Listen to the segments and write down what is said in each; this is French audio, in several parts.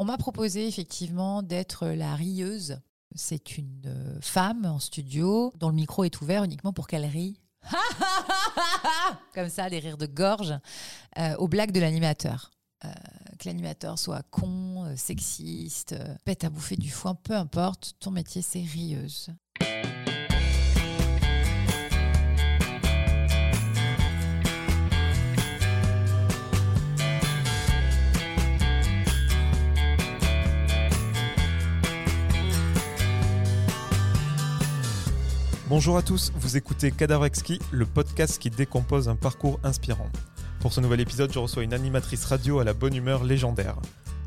On m'a proposé effectivement d'être la rieuse. C'est une euh, femme en studio dont le micro est ouvert uniquement pour qu'elle rie. Comme ça, des rires de gorge, euh, aux blagues de l'animateur. Euh, que l'animateur soit con, sexiste, pète à bouffer du foin, peu importe, ton métier c'est rieuse. Bonjour à tous, vous écoutez Cadavre Exquis, le podcast qui décompose un parcours inspirant. Pour ce nouvel épisode, je reçois une animatrice radio à la bonne humeur légendaire.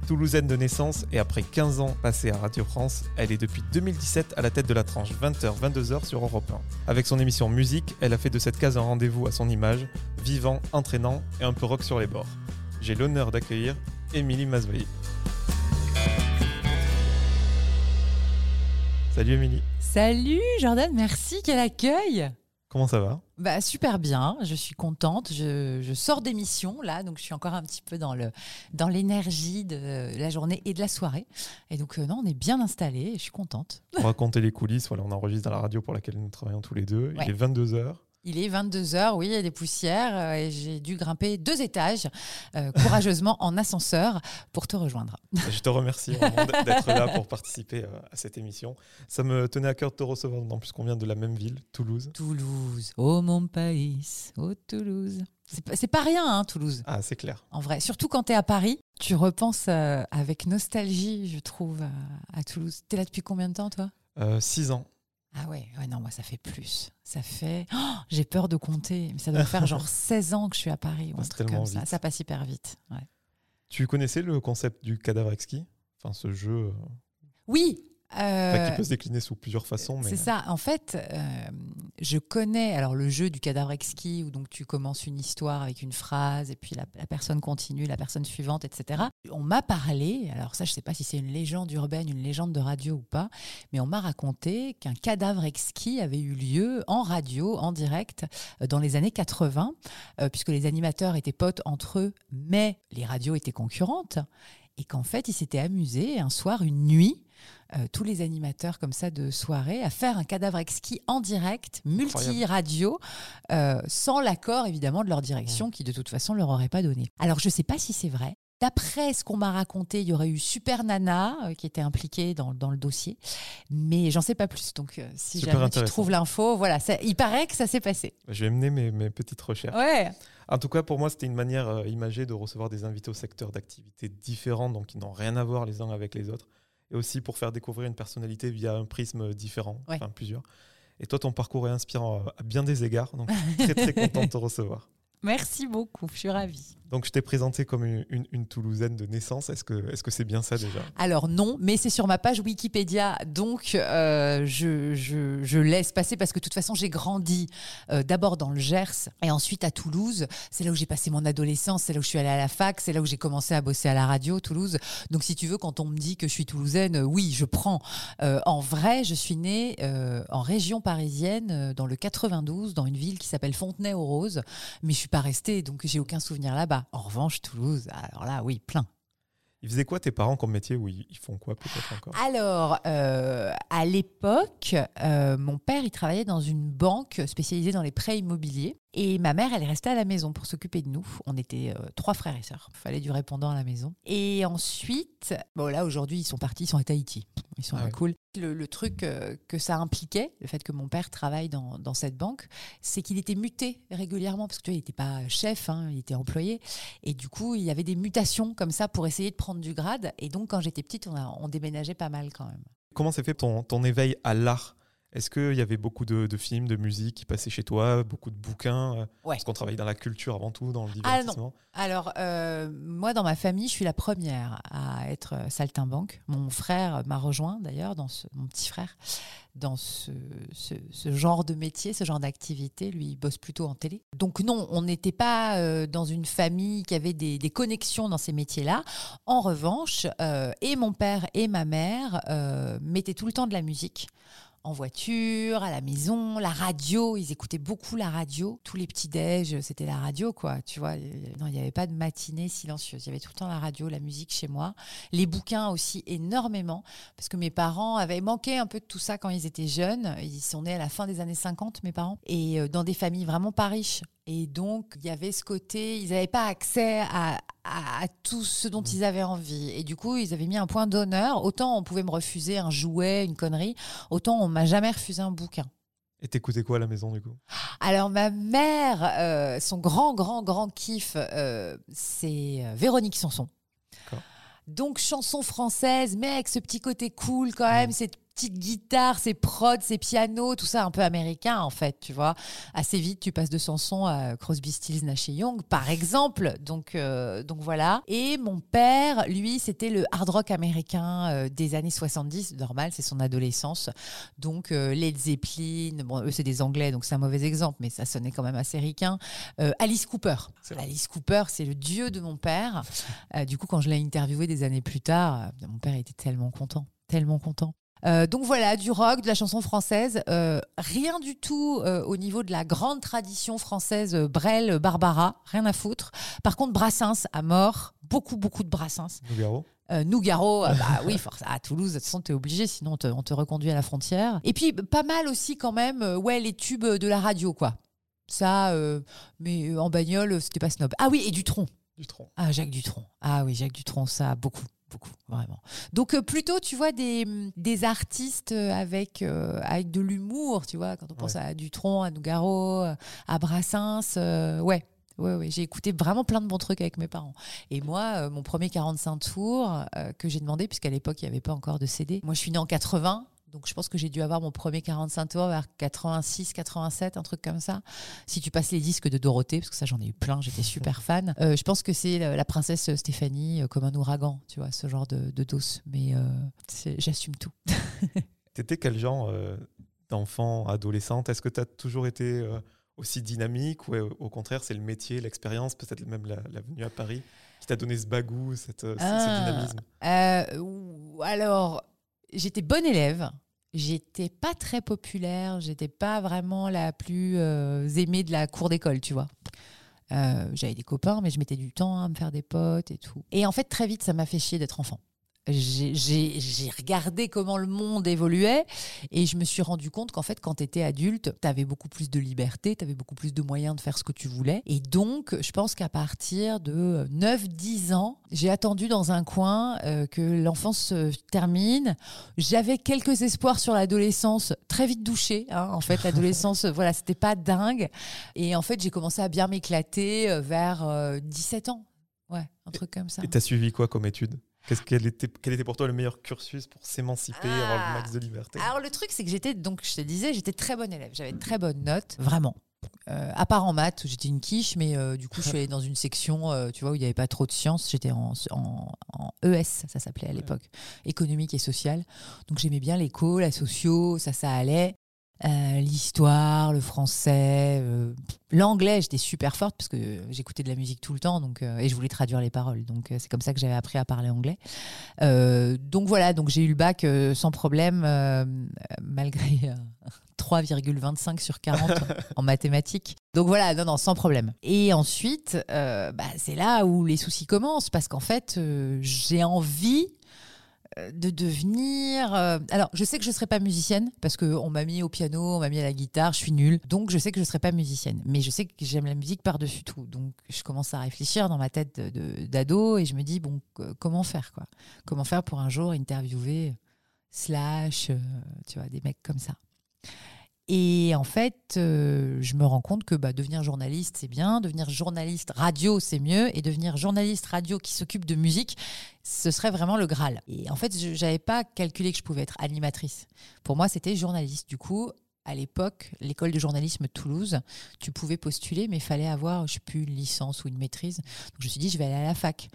Toulousaine de naissance et après 15 ans passés à Radio France, elle est depuis 2017 à la tête de la tranche 20h-22h sur Europe 1. Avec son émission Musique, elle a fait de cette case un rendez-vous à son image, vivant, entraînant et un peu rock sur les bords. J'ai l'honneur d'accueillir Émilie Masvoyer. Salut Émilie. Salut Jordan, merci, quel accueil Comment ça va? Bah, Super bien, je suis contente. Je, je sors d'émission là, donc je suis encore un petit peu dans, le, dans l'énergie de la journée et de la soirée. Et donc, euh, non, on est bien installés et je suis contente. Pour raconter les coulisses, voilà, on enregistre dans la radio pour laquelle nous travaillons tous les deux. Ouais. Il est 22h. Il est 22h, oui, il y a des poussières euh, et j'ai dû grimper deux étages euh, courageusement en ascenseur pour te rejoindre. Je te remercie d'être là pour participer euh, à cette émission. Ça me tenait à cœur de te recevoir, d'autant plus qu'on vient de la même ville, Toulouse. Toulouse, oh mon pays, oh Toulouse. C'est pas, rien, hein, Toulouse. Ah, c'est clair. En vrai, surtout quand tu es à Paris, tu repenses euh, avec nostalgie, je trouve, à, à Toulouse. T'es là depuis combien de temps, toi? Euh, six ans. Ah ouais, ouais, non, moi ça fait plus. Ça fait. Oh, J'ai peur de compter, mais ça doit faire genre 16 ans que je suis à Paris. Ou un truc comme ça. ça passe hyper vite. ouais. Tu connaissais le concept du cadavre exquis? Enfin, ce jeu euh, Oui enfin, euh, qui peut se décliner sous plusieurs façons. Mais... C'est ça. En fait, euh, je connais alors le jeu du cadavre exquis où donc tu commences une histoire avec une phrase et puis la, la personne continue, la personne suivante, etc. On m'a parlé, alors ça je sais pas si c'est une légende urbaine, une légende de radio ou pas, mais on m'a raconté qu'un cadavre exquis avait eu lieu en radio, en direct, euh, dans les années 80, euh, puisque les animateurs étaient potes entre eux, mais les radios étaient concurrentes. Et qu'en fait, ils s'étaient amusés un soir, une nuit, euh, tous les animateurs comme ça de soirée à faire un cadavre exquis en direct, multi-radio, euh, sans l'accord évidemment de leur direction qui de toute façon leur aurait pas donné. Alors je sais pas si c'est vrai. D'après ce qu'on m'a raconté, il y aurait eu Super Nana euh, qui était impliquée dans, dans le dossier, mais j'en sais pas plus. Donc si Super jamais tu trouves l'info, voilà, ça- il paraît que ça s'est passé. Je vais mener mes, mes petites recherches. Ouais. En tout cas, pour moi, c'était une manière imagée de recevoir des invités au secteur d'activités différents, donc qui n'ont rien à voir les uns avec les autres. Et aussi pour faire découvrir une personnalité via un prisme différent, Ouais. enfin plusieurs. Et toi, ton parcours est inspirant euh, à bien des égards, donc je suis très très content de te recevoir. Merci beaucoup, je suis ravie. Donc je t'ai présenté comme une, une- Toulousaine de naissance. Est-ce que est-ce que c'est bien ça déjà? Alors non, mais c'est sur ma page Wikipédia, donc euh, je, laisse passer parce que de toute façon j'ai grandi euh, d'abord dans le Gers et ensuite à Toulouse. C'est là où j'ai passé mon adolescence, c'est là où je suis allée à la fac, c'est là où j'ai commencé à bosser à la radio, Toulouse. Donc si tu veux, quand on me dit que je suis toulousaine, euh, oui, je prends. En vrai, je suis née en région parisienne, dans le 92, dans une ville qui s'appelle Fontenay-aux-Roses, mais je suis pas restée, donc j'ai aucun souvenir là-bas. En revanche, Toulouse, alors là, oui, plein. Ils faisaient quoi tes parents comme métier ou ils, ils font quoi peut-être encore? Alors, euh, à l'époque, euh, mon père, il travaillait dans une banque spécialisée dans les prêts immobiliers. Et ma mère, elle est restée à la maison pour s'occuper de nous. On était euh, trois frères et sœurs. Il fallait du répondant à la maison. Et ensuite, bon là, aujourd'hui, ils sont partis, ils sont à Tahiti. Ils sont Ah ouais. cool. Le, le truc euh, que ça impliquait, le fait que mon père travaille dans, dans cette banque, c'est qu'il était muté régulièrement. Parce que tu vois, il n'était pas chef, hein, il était employé. Et du coup, il y avait des mutations comme ça pour essayer de prendre du grade. Et donc, quand j'étais petite, on, a- on déménageait pas mal quand même. Comment s'est fait ton, ton éveil à l'art? Est-ce qu'il y avait beaucoup de, de films, de musique qui passaient chez toi, beaucoup de bouquins euh, Ouais. Parce qu'on travaille dans la culture avant tout, dans le Ah, divertissement. Alors, euh, moi, dans ma famille, je suis la première à être euh, saltimbanque. Mon frère m'a rejoint, d'ailleurs, dans ce, mon petit frère, dans ce, ce- ce genre de métier, ce genre d'activité. Lui, il bosse plutôt en télé. Donc, non, on n'était pas euh, dans une famille qui avait des, des connexions dans ces métiers-là. En revanche, euh, et mon père et ma mère mettaient tout le temps de la musique en voiture, à la maison, la radio. Ils écoutaient beaucoup la radio. Tous les petits déj, c'était la radio, quoi. Tu vois, non, il n'y avait pas de matinée silencieuse. Il y avait tout le temps la radio, la musique chez moi. Les bouquins aussi énormément, parce que mes parents avaient manqué un peu de tout ça quand ils étaient jeunes. Ils sont nés à la fin des années 50, mes parents, et euh, dans des familles vraiment pas riches. Et donc, il y avait ce côté, ils n'avaient pas accès à, à, tout ce dont ils avaient envie. Et du coup, ils avaient mis un point d'honneur. Autant on pouvait me refuser un jouet, une connerie, autant on m'a jamais refusé un bouquin. Et t'écoutais quoi à la maison du coup? Alors ma mère, euh, son grand, grand, grand kiff, euh, c'est euh, Véronique Sanson. Donc chanson française, mais avec ce petit côté cool quand même, mmh. cette petite guitare, ces prods, ces pianos, tout ça un peu américain en fait, tu vois. Assez vite, tu passes de Sanson à Crosby, Stills, Nash Young, par exemple. Donc, euh, donc voilà. Et mon père, lui, c'était le hard rock américain euh, des années 70. Normal, c'est son adolescence. Donc euh, Led Zeppelin, bon, eux c'est des Anglais, donc c'est un mauvais exemple, mais ça sonnait quand même assez ricain. Alice Cooper. Alice Cooper, c'est le dieu de mon père. du coup, quand je l'ai interviewé des années plus tard, mon père était tellement content, tellement content. Euh, donc voilà, du rock, de la chanson française, euh, rien du tout euh, au niveau de la grande tradition française Brel, Barbara, rien à foutre. Par contre, Brassens à mort, beaucoup beaucoup de Brassens. Nougaro. Nougaro, bah oui, à Toulouse, de toute façon, t'es obligé, sinon on te, reconduit à la frontière. Et puis, pas mal aussi, quand même, ouais, les tubes de la radio, quoi. Ça, mais en bagnole, c'était pas snob. Ah oui, et Dutronc. Dutronc. Ah, Jacques Dutronc. Ah oui, Jacques Dutronc, ça, beaucoup beaucoup, vraiment. Donc euh, plutôt, tu vois, des, des artistes euh, avec, euh, avec de l'humour, tu vois, quand on pense à Dutronc, à Nougaro, à Brassens, ouais. Ouais, ouais, j'ai écouté vraiment plein de bons trucs avec mes parents. Et moi, mon premier 45 tours que j'ai demandé, puisqu'à l'époque, il n'y avait pas encore de CD. Moi, je suis née en 80. Donc je pense que j'ai dû avoir mon premier 45 tours vers 86, 87, un truc comme ça. Si tu passes les disques de Dorothée, parce que ça j'en ai eu plein, j'étais super fan. Euh, je pense que c'est la princesse Stéphanie euh, comme un ouragan, tu vois, ce genre de, de dose. Mais euh, j'assume tout. T'étais quel genre d'enfant, adolescente? Est-ce que tu as toujours été aussi dynamique ou au contraire c'est le métier, l'expérience, peut-être même la, venue à Paris qui t'a donné ce bagou, cette, ce ah, dynamisme? Alors j'étais bonne élève. J'étais pas très populaire, j'étais pas vraiment la plus euh, aimée de la cour d'école, tu vois. Euh, j'avais des copains, mais je mettais du temps à me faire des potes et tout. Et en fait, très vite, ça m'a fait chier d'être enfant j'ai regardé comment le monde évoluait et je me suis rendu compte qu'en fait, quand tu étais adulte, tu avais beaucoup plus de liberté, tu avais beaucoup plus de moyens de faire ce que tu voulais. Et donc, je pense qu'à partir de 9-10 ans, j'ai attendu dans un coin euh, que l'enfance se termine. J'avais quelques espoirs sur l'adolescence, très vite douché. Hein, en fait, l'adolescence, voilà, c'était pas dingue. Et en fait, j'ai commencé à bien m'éclater euh, vers 17 euh, ans. Ouais, un truc comme ça. Et tu as suivi quoi comme étude? Quel, était, quel était pour toi le meilleur cursus pour s'émanciper, avoir le max de liberté? Alors le truc, c'est que j'étais, donc je te disais, j'étais très bonne élève. J'avais de très bonnes notes, vraiment. Euh, à part en maths, j'étais une quiche, mais euh, du coup, je suis allée dans une section, euh, tu vois, où il n'y avait pas trop de sciences. J'étais en, en, ES, ça s'appelait à l'époque, économique et social. Donc j'aimais bien l'éco, la socio, ça, ça allait. Euh, l'histoire, le français, euh, l'anglais, j'étais super forte parce que j'écoutais de la musique tout le temps donc, euh, et je voulais traduire les paroles. Donc c'est comme ça que j'avais appris à parler anglais. donc voilà, donc j'ai eu le bac sans problème malgré 3,25 sur 40 en mathématiques. Donc voilà, non, non, sans problème. Et ensuite, bah, c'est là où les soucis commencent parce qu'en fait, j'ai envie de devenir. Euh, alors, je sais que je ne serai pas musicienne parce qu'on m'a mis au piano, on m'a mis à la guitare, je suis nulle. Donc, je sais que je ne serai pas musicienne. Mais je sais que j'aime la musique par-dessus tout. Donc, je commence à réfléchir dans ma tête d'ado et je me dis, bon, comment faire quoi? Comment faire pour un jour interviewer Slash, euh, tu vois, des mecs comme ça? Et en fait, euh, je me rends compte que bah, devenir journaliste, c'est bien, devenir journaliste radio, c'est mieux, et devenir journaliste radio qui s'occupe de musique, ce serait vraiment le Graal. Et en fait, je n'avais pas calculé que je pouvais être animatrice. Pour moi, c'était journaliste. Du coup, à l'époque, l'école de journalisme Toulouse, tu pouvais postuler, mais il fallait avoir, je sais plus, une licence ou une maîtrise. Donc je me suis dit, je vais aller à la fac.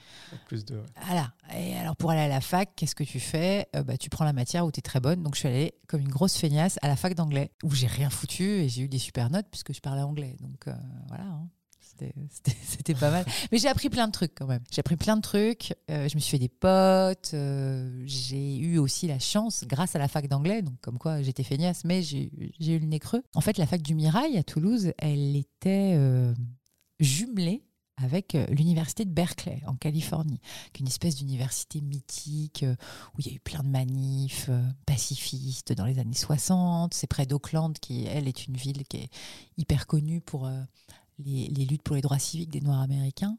Plus de. Voilà. Et alors pour aller à la fac, qu'est-ce que tu fais? Euh, bah, Tu prends la matière où tu es très bonne. Donc je suis allée comme une grosse feignasse à la fac d'anglais, où j'ai rien foutu et j'ai eu des super notes puisque je parlais anglais. Donc euh, voilà. Hein. C'était- pas mal. Mais j'ai appris plein de trucs quand même. J'ai appris plein de trucs. euh, je me suis fait des potes. euh, j'ai eu aussi la chance, grâce à la fac d'anglais, donc comme quoi j'étais feignasse, mais j'ai eu le nez creux. En fait, la fac du Mirail à Toulouse, elle était euh, jumelée avec l'université de Berkeley en Californie, qui est une espèce d'université mythique où il y a eu plein de manifs pacifistes dans les années 60. C'est près d'Auckland, qui elle est une ville qui est hyper connue pour les, les luttes pour les droits civiques des Noirs américains.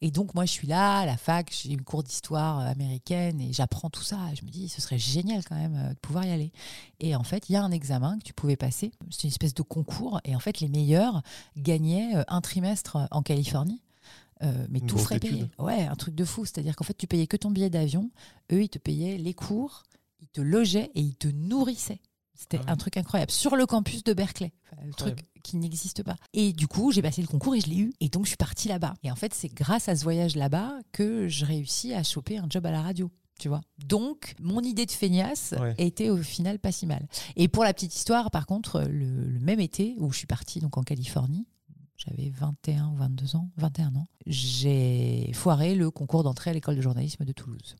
Et donc moi je suis là à la fac, j'ai une cours d'histoire euh, américaine et j'apprends tout ça. Et je me dis ce serait génial quand même euh, de pouvoir y aller. Et en fait il y a un examen que tu pouvais passer. C'est une espèce de concours et en fait les meilleurs gagnaient euh, un trimestre en Californie. Euh, mais Une tout frais payé. Ouais, un truc de fou. C'est-à-dire qu'en fait, tu payais que ton billet d'avion. Eux, ils te payaient les cours, ils te logeaient et ils te nourrissaient. C'était Ah ouais. un truc incroyable. Sur le campus de Berkeley. Enfin, le truc qui n'existe pas. Et du coup, j'ai passé le concours et je l'ai eu. Et donc, je suis partie là-bas. Et en fait, c'est grâce à ce voyage là-bas que je réussis à choper un job à la radio. Tu vois. Donc, mon idée de feignasse Ouais. était au final pas si mal. Et pour la petite histoire, par contre, le, le même été où je suis partie donc en Californie, j'avais 21 ou 22 ans, 21 ans, j'ai foiré le concours d'entrée à l'école de journalisme de Toulouse.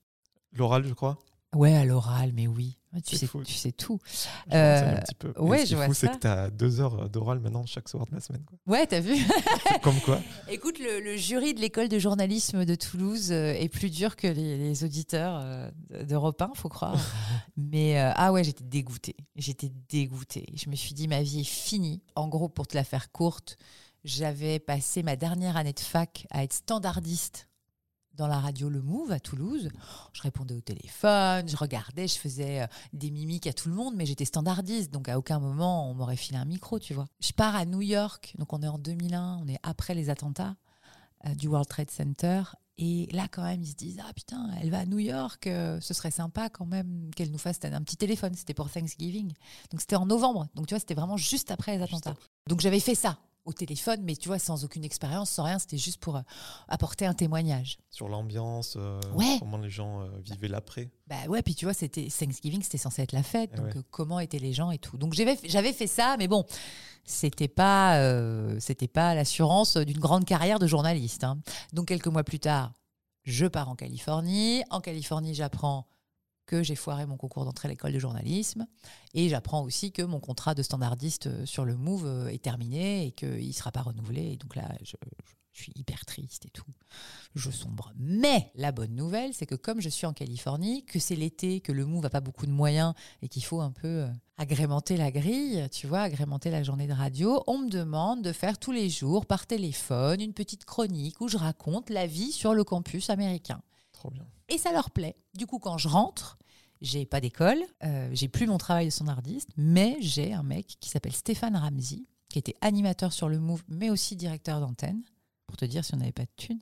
L'oral, je crois? Ouais, à l'oral, mais oui. Ouais, Tu sais, fou. tu sais tout. Je Euh, un petit peu. Ouais, ce qui je est vois fou, c'est que tu as deux heures d'oral maintenant chaque soir de la semaine. quoi. Ouais, t'as vu comme quoi. Écoute, le, le jury de l'école de journalisme de Toulouse euh, est plus dur que les, les auditeurs euh, d'Europe 1, faut croire. Mais euh, ah ouais, j'étais dégoûtée. J'étais dégoûtée. Je me suis dit, ma vie est finie. En gros, pour te la faire courte, j'avais passé ma dernière année de fac à être standardiste dans la radio Le Move à Toulouse. Je répondais au téléphone, je regardais, je faisais euh, des mimiques à tout le monde, mais j'étais standardiste, donc à aucun moment on m'aurait filé un micro, tu vois. Je pars à New York, donc on est en 2001, on est après les attentats euh, du World Trade Center. Et là, quand même, ils se disent Ah putain, elle va à New York, euh, ce serait sympa quand même qu'elle nous fasse un petit téléphone. C'était pour Thanksgiving. Donc c'était en novembre. Donc tu vois, c'était vraiment juste après les attentats. Donc j'avais fait ça au téléphone, mais tu vois, sans aucune expérience, sans rien. C'était juste pour euh, apporter un témoignage. Sur l'ambiance, euh, Ouais. comment les gens euh, vivaient l'après. Bah ouais, puis tu vois, c'était Thanksgiving, c'était censé être la fête, Eh donc ouais. comment étaient les gens et tout. Donc j'avais j'avais fait ça, mais bon, c'était pas c'était pas l'assurance d'une grande carrière de journaliste. hein. Donc quelques mois plus tard, je pars en Californie. En Californie, j'apprends que j'ai foiré mon concours d'entrée à l'école de journalisme et j'apprends aussi que mon contrat de standardiste euh, sur le Move euh, est terminé et qu'il ne sera pas renouvelé. Et donc là, je, je suis hyper triste et tout. Je sombre. Mais la bonne nouvelle, c'est que comme je suis en Californie, que c'est l'été, que le Move n'a pas beaucoup de moyens et qu'il faut un peu euh, agrémenter la grille, tu vois, agrémenter la journée de radio, on me demande de faire tous les jours par téléphone une petite chronique où je raconte la vie sur le campus américain. Trop bien. Et ça leur plaît. Du coup, quand je rentre, j'ai pas d'école, euh, j'ai plus mon travail de standardiste, mais j'ai un mec qui s'appelle Stéphane Ramsey, qui était animateur sur le Move, mais aussi directeur d'antenne, pour te dire si on n'avait pas de thunes,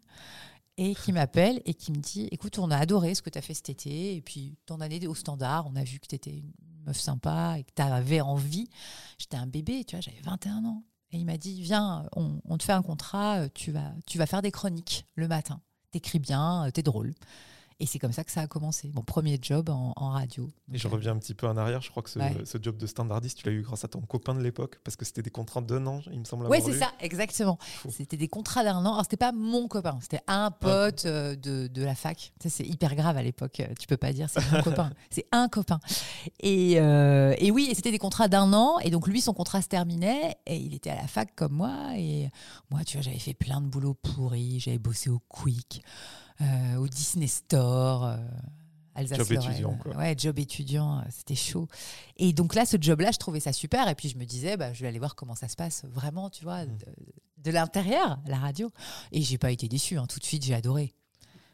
et qui m'appelle et qui me dit Écoute, on a adoré ce que tu as fait cet été, et puis ton année au standard, on a vu que tu étais une meuf sympa et que tu avais envie. J'étais un bébé, tu vois, j'avais 21 ans. Et il m'a dit Viens, on, on te fait un contrat, euh, tu vas, tu vas faire des chroniques le matin. T'écris bien, euh, t'es drôle. Et c'est comme ça que ça a commencé. Mon premier job en, en radio. Et je euh, reviens un petit peu en arrière. Je crois que ce, Ouais. ce job de standardiste, tu l'as eu grâce à ton copain de l'époque, parce que c'était des contrats d'un an, il me semble. Avoir c'est ça, exactement. C'était des contrats d'un an. Alors, c'était pas mon copain, c'était un pote euh, de, de la fac. C'est hyper grave à l'époque. euh, Tu peux pas dire c'est mon copain. C'est un copain. Et, euh, et oui, et c'était des contrats d'un an. Et donc, lui, son contrat se terminait. Et il était à la fac comme moi. Et moi, tu vois, j'avais fait plein de boulots pourris. J'avais bossé au Quick, euh, au Disney Store. euh, Alsace-Lorraine. étudiant, quoi. Ouais, job étudiant, euh, c'était chaud. Et donc là, ce job-là, je trouvais ça super. Et puis je me disais, bah, je vais aller voir comment ça se passe vraiment, tu vois, Mm. de, de l'intérieur, la radio. Et j'ai pas été déçue. hein. Tout de suite, j'ai adoré.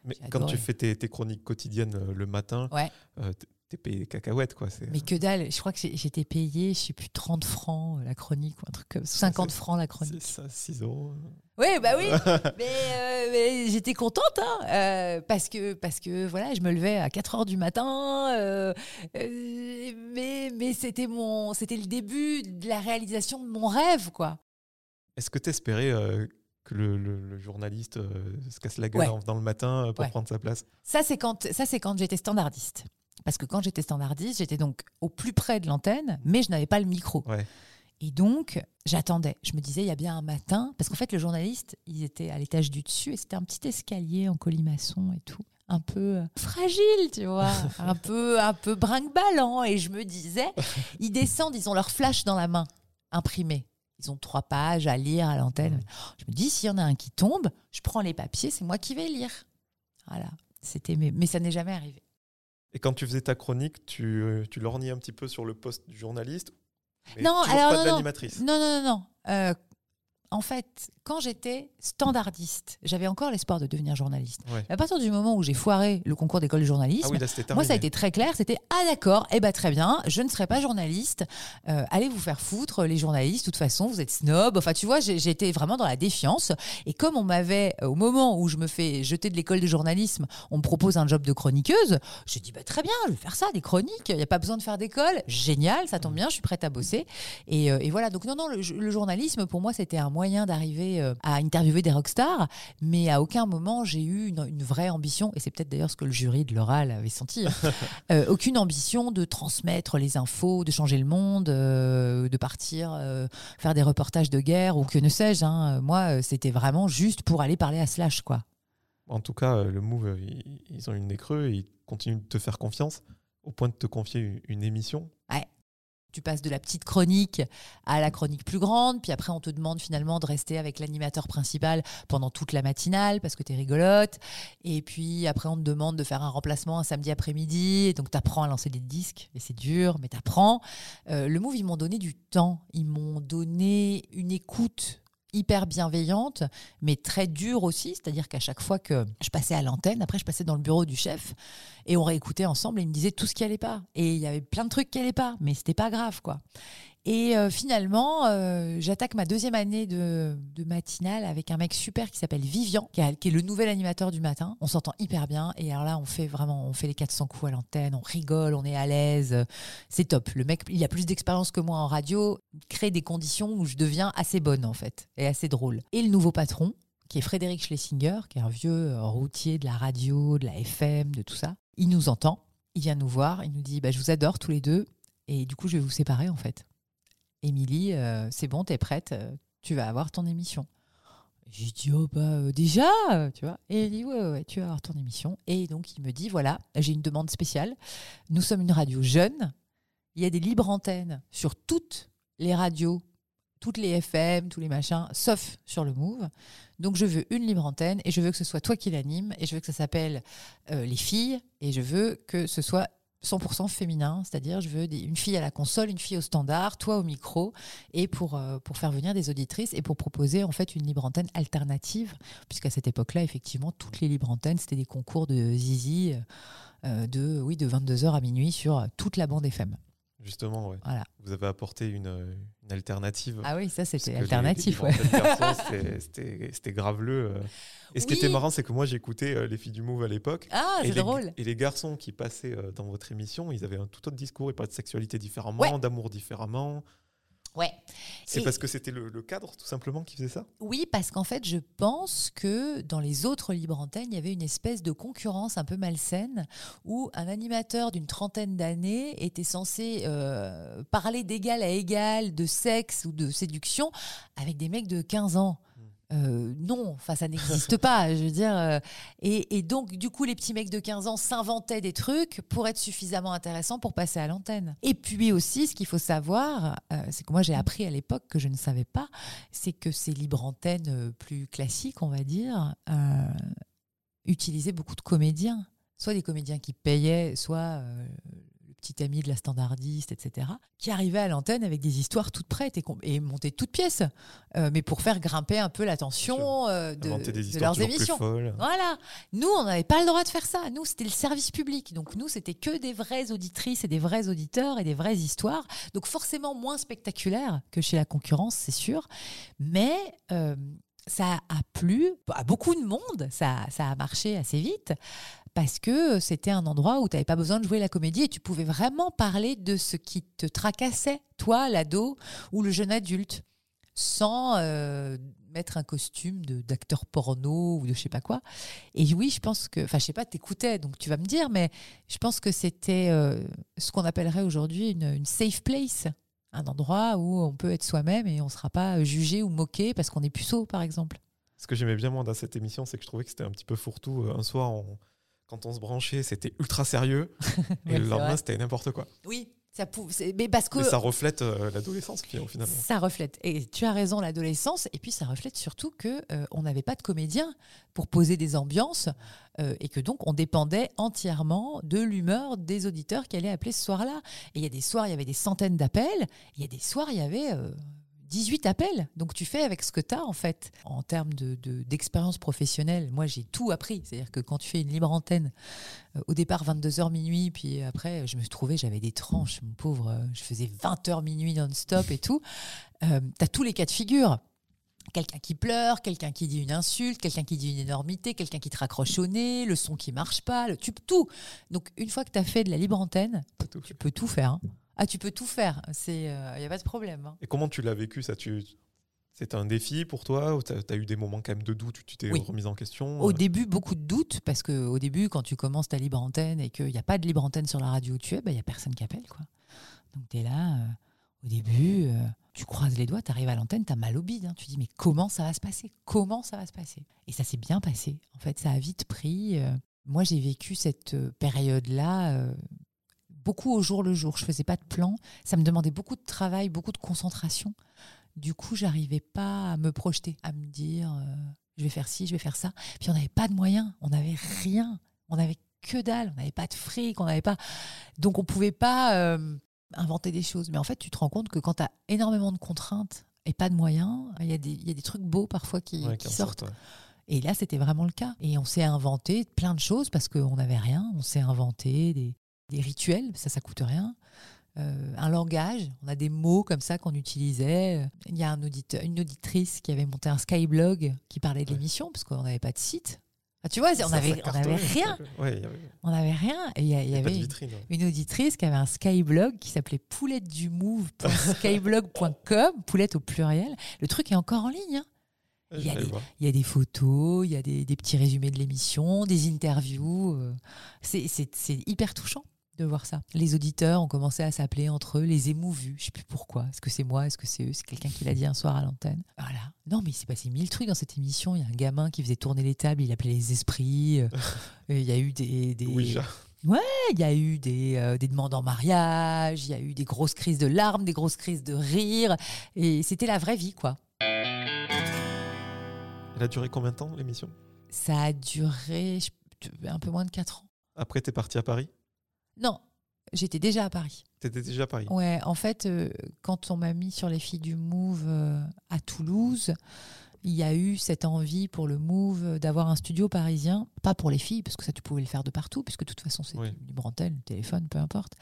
Mais quand tu fais tes, tes chroniques quotidiennes euh, le matin, Ouais. euh, t'es payé des cacahuètes, quoi. Mais que dalle, je crois que j'étais payée, je sais plus, 30 francs euh, la chronique ou un truc comme 50 c'est- francs la chronique. c'est ça, 6 euros. Oui, bah oui. mais euh, mais j'étais contente, hein, euh, parce, que, parce que voilà, je me levais à 4 heures du matin. euh, euh, mais mais c'était mon c'était le début de la réalisation de mon rêve, quoi. Est-ce que tu espérais que le, le- le journaliste euh, se casse la gueule Ouais. venant le matin euh, pour Ouais. prendre sa place? Ça, c'est quand, ça, c'est quand j'étais standardiste. Parce que quand j'étais standardiste, j'étais donc au plus près de l'antenne, mais je n'avais pas le micro. Ouais. Et donc, j'attendais. Je me disais, il y a bien un matin, parce qu'en fait, le journaliste, il était à l'étage du dessus et c'était un petit escalier en colimaçon et tout un peu euh, fragile, tu vois, un peu un peu brinque-ballant et je me disais, ils descendent, ils ont leur flash dans la main imprimé. Ils ont trois pages à lire à l'antenne. Je me dis, s'il y en a un qui tombe, je prends les papiers, c'est moi qui vais lire. Voilà. C'était mais, mais ça n'est jamais arrivé. Et quand tu faisais ta chronique, tu, tu lorgnais un petit peu sur le poste du journaliste Non, alors pas de non, l'animatrice. non, non, non, non. Euh, en fait, quand j'étais standardiste, j'avais encore l'espoir de devenir journaliste. Ouais. À partir du moment où j'ai foiré le concours d'école de journalisme, Ah oui, là. Moi, ça a été très clair. C'était ah d'accord, eh ben très bien. Je ne serai pas journaliste. Euh, allez vous faire foutre, les journalistes. De toute façon, vous êtes snob. Enfin, tu vois, j'étais vraiment dans la défiance. Et comme on m'avait, euh, au moment où je me fais jeter de l'école de journalisme, on me propose un job de chroniqueuse. J'ai dit bah très bien, je vais faire ça, des chroniques. Il n'y a pas besoin de faire d'école. Génial, ça tombe bien. Je suis prête à bosser. Et, euh, et voilà. Donc non, non, le, le journalisme pour moi c'était un moyen d'arriver euh, à interviewer des rockstars, mais à aucun moment j'ai eu une, une vraie ambition. Et c'est peut-être d'ailleurs ce que le jury de l'oral avait senti. hein. Euh, aucune ambition de transmettre les infos, de changer le monde, euh, de partir euh, faire des reportages de guerre ou que ne sais-je. hein. Moi, c'était vraiment juste pour aller parler à Slash, quoi. En tout cas, le Move, ils, ont eu le nez creux et ils continuent de te faire confiance au point de te confier une, une émission. Tu passes de la petite chronique à la chronique plus grande, puis après on te demande finalement de rester avec l'animateur principal pendant toute la matinale parce que tu es rigolote, et puis après on te demande de faire un remplacement un samedi après-midi, donc tu apprends à lancer des disques, et c'est dur, mais tu apprends. le Move, ils m'ont donné du temps, ils m'ont donné une écoute hyper bienveillante, mais très dure aussi, c'est-à-dire qu'à chaque fois que je passais à l'antenne, après je passais dans le bureau du chef, et on réécoutait ensemble et il me disait tout ce qui allait pas. Et il y avait plein de trucs qui allaient pas, mais c'était pas grave, quoi. Et euh, finalement, euh, j'attaque ma deuxième année de, matinale avec un mec super qui s'appelle Vivian, qui, est le nouvel animateur du matin. On s'entend hyper bien. Et alors là, on fait vraiment, on fait les 400 coups à l'antenne, on rigole, on est à l'aise. C'est top. Le mec, il a plus d'expérience que moi en radio, crée des conditions où je deviens assez bonne, en fait, et assez drôle. Et le nouveau patron, qui est Frédéric Schlesinger, qui est un vieux euh, routier de la radio, de la FM, de tout ça. Il nous entend, il vient nous voir, il nous dit bah, Je vous adore tous les deux, et du coup, je vais vous séparer en fait. Émilie, euh, c'est bon, t'es prête, euh, tu vas avoir ton émission. J'ai dit Oh, bah euh, déjà, tu vois. Et il dit Ouais, ouais, tu vas avoir ton émission. Et donc, il me dit Voilà, j'ai une demande spéciale. Nous sommes une radio jeune, il y a des libres antennes sur toutes les radios toutes les FM, tous les machins, sauf sur le Move. Donc je veux une libre antenne et je veux que ce soit toi qui l'anime et je veux que ça s'appelle Les filles et je veux que ce soit 100% féminin, c'est-à-dire je veux des- une fille à la console, une fille au standard, toi au micro et pour, euh, pour faire venir des auditrices et pour proposer en fait une libre antenne alternative puisqu'à cette époque-là effectivement toutes les libres antennes c'était des concours de zizi euh, de oui de 22h à minuit sur toute la bande FM. Justement, ouais. Voilà. vous avez apporté une, euh, une alternative. Ah oui, ça c'était alternatif ouais. c'était- graveleux. euh. Et ce qui était marrant, c'est que moi, j'écoutais euh, les filles du Move à l'époque. Ah, c'est drôle. et les garçons qui passaient euh, dans votre émission, ils avaient un tout autre discours. Ils parlaient de sexualité différemment, Ouais. d'amour différemment. Ouais. C'est parce que c'était le, le cadre, tout simplement, qui faisait ça? Oui, parce qu'en fait, je pense que dans les autres libres antennes, il y avait une espèce de concurrence un peu malsaine où un animateur d'une trentaine d'années était censé euh, parler d'égal à égal de sexe ou de séduction avec des mecs de 15 ans. Euh, non, enfin ça n'existe pas, je veux dire. euh, et, et donc, du coup, les petits mecs de 15 ans s'inventaient des trucs pour être suffisamment intéressants pour passer à l'antenne. Et puis aussi, ce qu'il faut savoir, euh, c'est que moi j'ai appris à l'époque que je ne savais pas, c'est que ces libres antennes plus classiques, on va dire, utilisaient beaucoup de comédiens. Soit des comédiens qui payaient, soit petit ami de la standardiste, etc., qui arrivaient à l'antenne avec des histoires toutes prêtes et, et montaient toutes pièces, euh, mais pour faire grimper un peu l'attention euh, de, leurs émissions. Voilà. Nous, on n'avait pas le droit de faire ça. Nous, c'était le service public. Donc, nous, c'était que des vraies auditrices et des vrais auditeurs et des vraies histoires. Donc, forcément, moins spectaculaire que chez la concurrence, c'est sûr. Mais euh, ça a plu à beaucoup de monde. Ça, ça a marché assez vite parce que c'était un endroit où tu n'avais pas besoin de jouer la comédie et tu pouvais vraiment parler de ce qui te tracassait, toi, l'ado ou le jeune adulte, sans euh, mettre un costume d'acteur porno ou de je sais pas quoi. Et oui, je pense que, enfin, je sais pas, t'écoutais, donc tu vas me dire, mais je pense que c'était euh, ce qu'on appellerait aujourd'hui une safe place. Un endroit où on peut être soi-même et on ne sera pas jugé ou moqué parce qu'on est puceau, par exemple. Ce que j'aimais bien, moi, dans cette émission, c'est que je trouvais que c'était un petit peu fourre-tout. Un soir, on- quand on se branchait, c'était ultra sérieux. et Ouais, le lendemain, c'était n'importe quoi. Oui, ça pou- mais parce que Mais ça reflète euh, l'adolescence, fi- finalement. Ça reflète. Et tu as raison, l'adolescence. Et puis ça reflète surtout que euh, on n'avait pas de comédien pour poser des ambiances euh, et que donc on dépendait entièrement de l'humeur des auditeurs qui allaient appeler ce soir-là. Et il y a des soirs, il y avait des centaines d'appels. Il y a des soirs, il y avait euh, 18 appels. Donc tu fais avec ce que tu as en fait. En termes de- de- d'expérience professionnelle, moi j'ai tout appris. C'est-à-dire que quand tu fais une libre antenne, euh, au départ 22h minuit, puis après je me trouvais, j'avais des tranches, mon pauvre, euh, je faisais 20h minuit non-stop et tout. Euh, tu as tous les cas de figure. Quelqu'un qui pleure, quelqu'un qui dit une insulte, quelqu'un qui dit une énormité, quelqu'un qui te raccroche au nez, le son qui marche pas, le tube, tout. Donc une fois que tu as fait de la libre antenne, tu peux tout faire. hein. Ah, tu peux tout faire. Il n'y a pas de problème. hein. Et comment tu l'as vécu ça tu... C'était un défi pour toi ou tu as, eu des moments quand même de doute où tu t'es Oui. remise en question Au euh, début, beaucoup de doutes, parce qu'au début, quand tu commences ta libre antenne et qu'il n'y a pas de libre antenne sur la radio où tu es, il n'y a personne qui appelle. Quoi. Donc tu es là, euh, au début, euh, tu croises les doigts, tu arrives à l'antenne, tu as mal au bide. hein. Tu dis, mais comment ça va se passer? Comment ça va se passer? Et ça s'est bien passé. En fait, ça a vite pris. euh, moi, j'ai vécu cette euh, période-là euh, beaucoup au jour le jour. Je faisais pas de plan. Ça me demandait beaucoup de travail, beaucoup de concentration. Du coup, j'arrivais pas à me projeter, à me dire euh, je vais faire ci, je vais faire ça. Puis on n'avait pas de moyens, on n'avait rien, on n'avait que dalle, on n'avait pas de fric, on n'avait pas. Donc on pouvait pas euh, inventer des choses. Mais en fait, tu te rends compte que quand tu as énormément de contraintes et pas de moyens, il y, a des- il y a des trucs beaux parfois qui, ouais, sortent. sortent, ouais. Et là, c'était vraiment le cas. Et on s'est inventé plein de choses parce qu'on n'avait rien. On s'est inventé des, des rituels, ça, ça coûte rien. Euh, un langage, on a des mots comme ça qu'on utilisait. Il y a un auditeur, une auditrice qui avait monté un Skyblog qui parlait de Ouais. l'émission parce qu'on n'avait pas de site. Ah, tu vois, on Ça, avait, ça on cartonnait, avait rien. Ouais, avait, On n'avait rien. Et il y, avait vitrine. ouais. une auditrice qui avait un Skyblog qui s'appelait pouletteduMove.skyblog.com, poulette au pluriel. Le truc est encore en ligne. hein. Il y a des- voir. Il y a des photos, il y a des, des petits résumés de l'émission, des interviews. euh, c'est hyper touchant de voir ça. Les auditeurs ont commencé à s'appeler entre eux les émouvus. Je sais plus pourquoi. Est-ce que c'est moi? Est-ce que c'est eux? C'est quelqu'un qui l'a dit un soir à l'antenne. Voilà. Non, mais il s'est passé mille trucs dans cette émission. Il y a un gamin qui faisait tourner les tables, il appelait les esprits. euh, Il y a eu des, des- Ouija. il y a eu des, euh, des demandes en mariage, il y a eu des grosses crises de larmes, des grosses crises de rire. Et c'était la vraie vie, quoi. Elle a duré combien de temps l'émission? Ça a duré je- un peu moins de 4 ans. Après, t'es parti à Paris? Non, j'étais déjà à Paris. T'étais déjà à Paris Ouais, en fait, euh, quand on m'a mis sur les filles du Move euh, à Toulouse, il y a eu cette envie pour le Move d'avoir un studio parisien, pas pour les filles, parce que ça tu pouvais le faire de partout, puisque de toute façon c'est Oui. du libre antenne, téléphone, peu importe,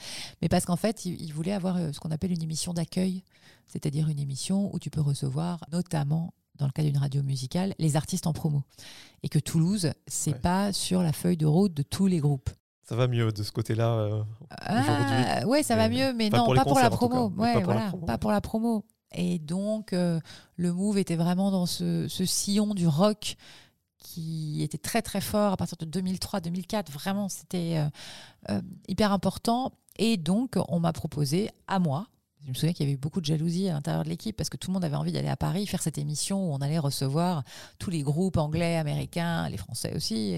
mais parce qu'en fait, ils, ils voulaient avoir euh, ce qu'on appelle une émission d'accueil, c'est-à-dire une émission où tu peux recevoir notamment dans le cas d'une radio musicale, les artistes en promo. Et que Toulouse, c'est Ouais. pas sur la feuille de route de tous les groupes. Ça va mieux de ce côté-là. euh, Ah, ouais, ça va mieux, mais pas non, pour pas pour la concerts, promo. Ouais, pas pour la voilà, promo. pas pour la promo. Et donc, euh, le Move était vraiment dans ce, ce sillon du rock qui était très très fort à partir de 2003-2004. Vraiment, c'était euh, euh, hyper important. Et donc, on m'a proposé à moi. Je me souviens qu'il y avait eu beaucoup de jalousie à l'intérieur de l'équipe parce que tout le monde avait envie d'aller à Paris faire cette émission où on allait recevoir tous les groupes anglais, américains, les français aussi,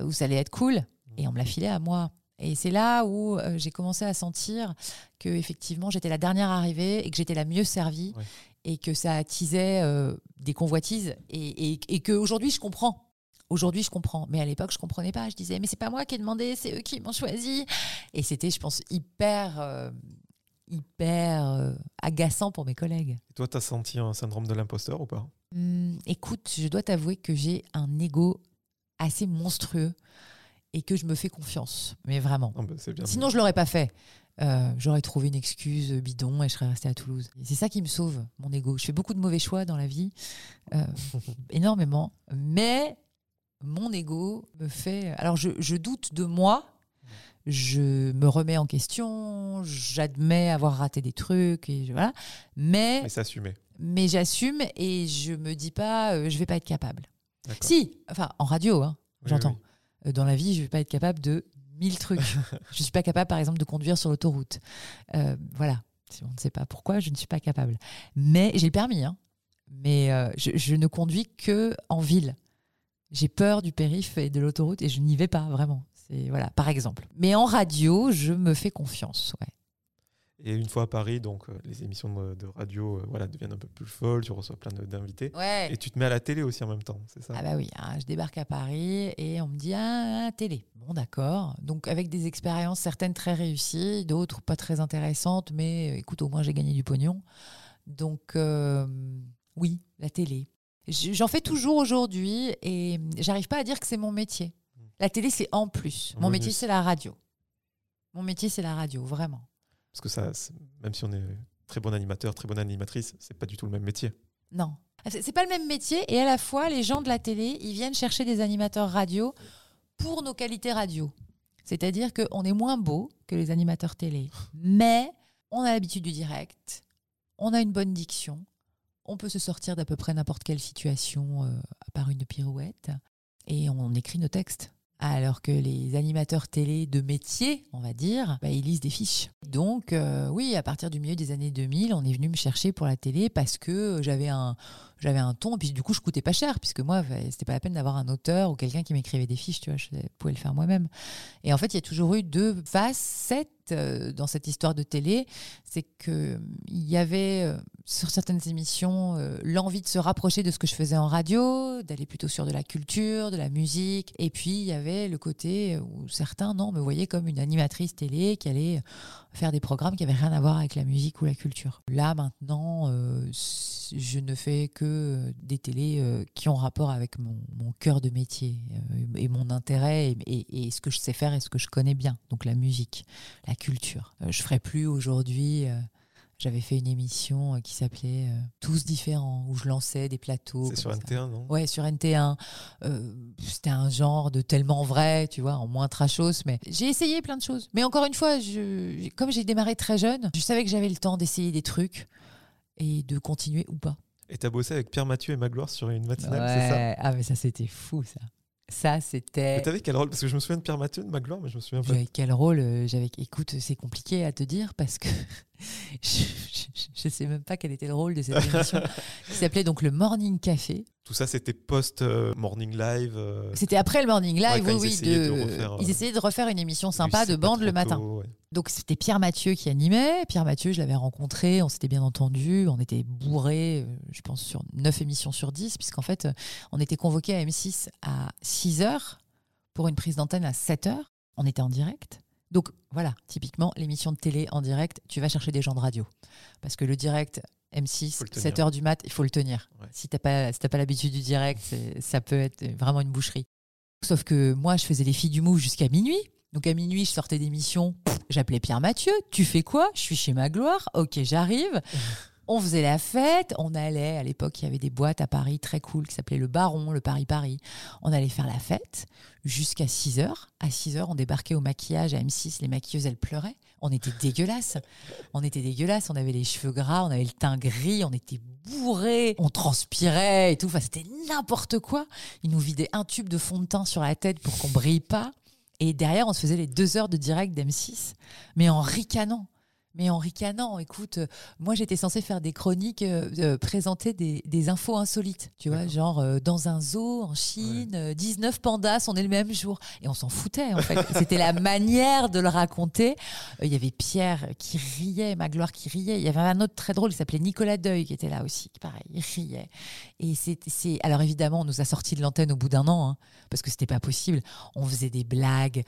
où ça allait être cool. Et on me l'a filé à moi. Et c'est là où euh, j'ai commencé à sentir que effectivement j'étais la dernière arrivée et que j'étais la mieux servie Ouais. et que ça attisait euh, des convoitises et, et, et que aujourd'hui je comprends. Aujourd'hui, je comprends. Mais à l'époque, je comprenais pas. Je disais, mais c'est pas moi qui ai demandé, c'est eux qui m'ont choisi. Et c'était, je pense, hyper, euh, hyper agaçant pour mes collègues. Et toi, t'as senti un syndrome de l'imposteur ou pas? Hum, écoute, je dois t'avouer que j'ai un ego assez monstrueux et que je me fais confiance. Mais vraiment. Non, bah, bien. Sinon, je l'aurais pas fait. Euh, J'aurais trouvé une excuse bidon et je serais restée à Toulouse. C'est ça qui me sauve, mon ego. Je fais beaucoup de mauvais choix dans la vie, euh, énormément. Mais mon ego me fait. Alors, je, je doute de moi. Je me remets en question. J'admets avoir raté des trucs. Et je- voilà. Mais, Mais c'est assumé. mais j'assume et je me dis pas, euh, je vais pas être capable. Si, enfin, en radio, hein, j'entends. oui. Euh, Dans la vie, je vais pas être capable de mille trucs. je suis pas capable, par exemple, de conduire sur l'autoroute. Euh, voilà. On ne sait pas pourquoi, je ne suis pas capable. Mais j'ai le permis, hein. mais euh, je, je ne conduis que en ville. J'ai peur du périph' et de l'autoroute et je n'y vais pas vraiment. C'est voilà, par exemple. Mais en radio, je me fais confiance. Ouais. Et une fois à Paris, donc euh, les émissions de, de radio euh, voilà, deviennent un peu plus folles, tu reçois plein d'invités. Ouais. Et tu te mets à la télé aussi en même temps, c'est ça? Ah bah oui, hein, je débarque à Paris et on me dit ah, télé. Bon d'accord. Donc avec des expériences certaines très réussies, d'autres pas très intéressantes, mais euh, écoute au moins j'ai gagné du pognon. Donc oui, la télé. J'en fais toujours aujourd'hui et j'arrive pas à dire que c'est mon métier. La télé c'est en plus. Mon métier c'est la radio. Mon métier c'est la radio, vraiment. Parce que ça, même si on est très bon animateur, très bonne animatrice, c'est pas du tout le même métier. Non. C'est c'est pas le même métier et à la fois, les gens de la télé, ils viennent chercher des animateurs radio pour nos qualités radio. C'est-à-dire qu'on est moins beau que les animateurs télé, mais on a l'habitude du direct, on a une bonne diction, on peut se sortir d'à peu près n'importe quelle situation euh, à part une pirouette et on écrit nos textes. Alors que les animateurs télé de métier, on va dire, bah, ils lisent des fiches. Donc, euh, oui, à partir du milieu des années 2000, on est venu me chercher pour la télé parce que j'avais un, j'avais un ton, et puis du coup, je coûtais pas cher, puisque moi, bah, c'était pas la peine d'avoir un auteur ou quelqu'un qui m'écrivait des fiches, tu vois, je pouvais le faire moi-même. Et en fait, il y a toujours eu deux facettes euh, dans cette histoire de télé. C'est qu'il y avait, euh, sur certaines émissions, euh, l'envie de se rapprocher de ce que je faisais en radio, d'aller plutôt sur de la culture, de la musique. Et puis, il y avait le côté où certains, non, me voyaient comme une animatrice télé qui allait faire des programmes qui n'avaient rien à voir avec la musique ou la culture. Là, maintenant, euh, je ne fais que des télés euh, qui ont rapport avec mon, cœur de métier et mon intérêt et, ce que je sais faire et ce que je connais bien, donc la musique, la culture. Je ferai plus aujourd'hui. J'avais fait une émission euh, qui s'appelait euh, Tous différents, où je lançais des plateaux. C'est sur comme ça. NT1, non? Ouais, sur NT1. Euh, C'était un genre de tellement vrai, tu vois, en moins trashos. Mais j'ai essayé plein de choses. Mais encore une fois, je, comme j'ai démarré très jeune, je savais que j'avais le temps d'essayer des trucs et de continuer ou pas. Et t'as bossé avec Pierre Mathieu et Magloire sur une matinale, c'est ça? Ah, mais ça, c'était fou, ça. Ça, c'était. t'avais quel rôle? Parce que je me souviens de Pierre Mathieu, de Magloire, mais je me souviens pas. J'avais quel rôle J'avais. Écoute, c'est compliqué à te dire parce que je, je sais même pas quel était le rôle de cette émission qui s'appelait donc le Morning Café. Tout ça, c'était post-morning live. euh, C'était après le Morning Live, Ouais, oui, ils oui. essayaient de- de refaire, euh, ils essayaient de refaire une émission sympa de bande le matin. tôt, ouais. Donc c'était Pierre Mathieu qui animait. Pierre Mathieu, je l'avais rencontré, on s'était bien entendu, on était bourrés, euh, je pense, sur 9 émissions sur 10, puisqu'en fait, euh, on était convoqué à M6 à 6 heures pour une prise d'antenne à 7 heures. On était en direct. Donc voilà, typiquement, l'émission de télé en direct, tu vas chercher des gens de radio. Parce que le direct, M6, Faut le tenir. 7 heures du mat, il faut le tenir. Ouais. Si t'as pas, si t'as pas l'habitude du direct, ça peut être vraiment une boucherie. Sauf que moi, je faisais les filles du move jusqu'à minuit. Donc à minuit, je sortais d'émission. J'appelais Pierre Mathieu. Tu fais quoi? Je suis chez Magloire. Ok, j'arrive. On faisait la fête. On allait, à l'époque, il y avait des boîtes à Paris très cool qui s'appelaient le Baron, le Paris-Paris. On allait faire la fête jusqu'à 6 heures. À 6 heures, on débarquait au maquillage à M6. Les maquilleuses, elles pleuraient. On était dégueulasses. On était dégueulasses. On avait les cheveux gras, on avait le teint gris, on était bourrés, on transpirait et tout. Enfin, c'était n'importe quoi. Ils nous vidaient un tube de fond de teint sur la tête pour qu'on brille pas. Et derrière, on se faisait les deux heures de direct d'M6, mais en ricanant. Mais en ricanant, écoute, euh, moi j'étais censée faire des chroniques, euh, euh, présenter des, des infos insolites, tu vois, genre dans un zoo en Chine, euh, 19 pandas sont nés le même jour. Et on s'en foutait en fait. C'était la manière de le raconter. Il y avait Pierre qui riait, Magloire qui riait. Il y avait un autre très drôle qui s'appelait Nicolas Deuil qui était là aussi, qui pareil, il riait. Et c'est. Alors évidemment, on nous a sorti de l'antenne au bout d'un an, hein, parce que c'était pas possible. On faisait des blagues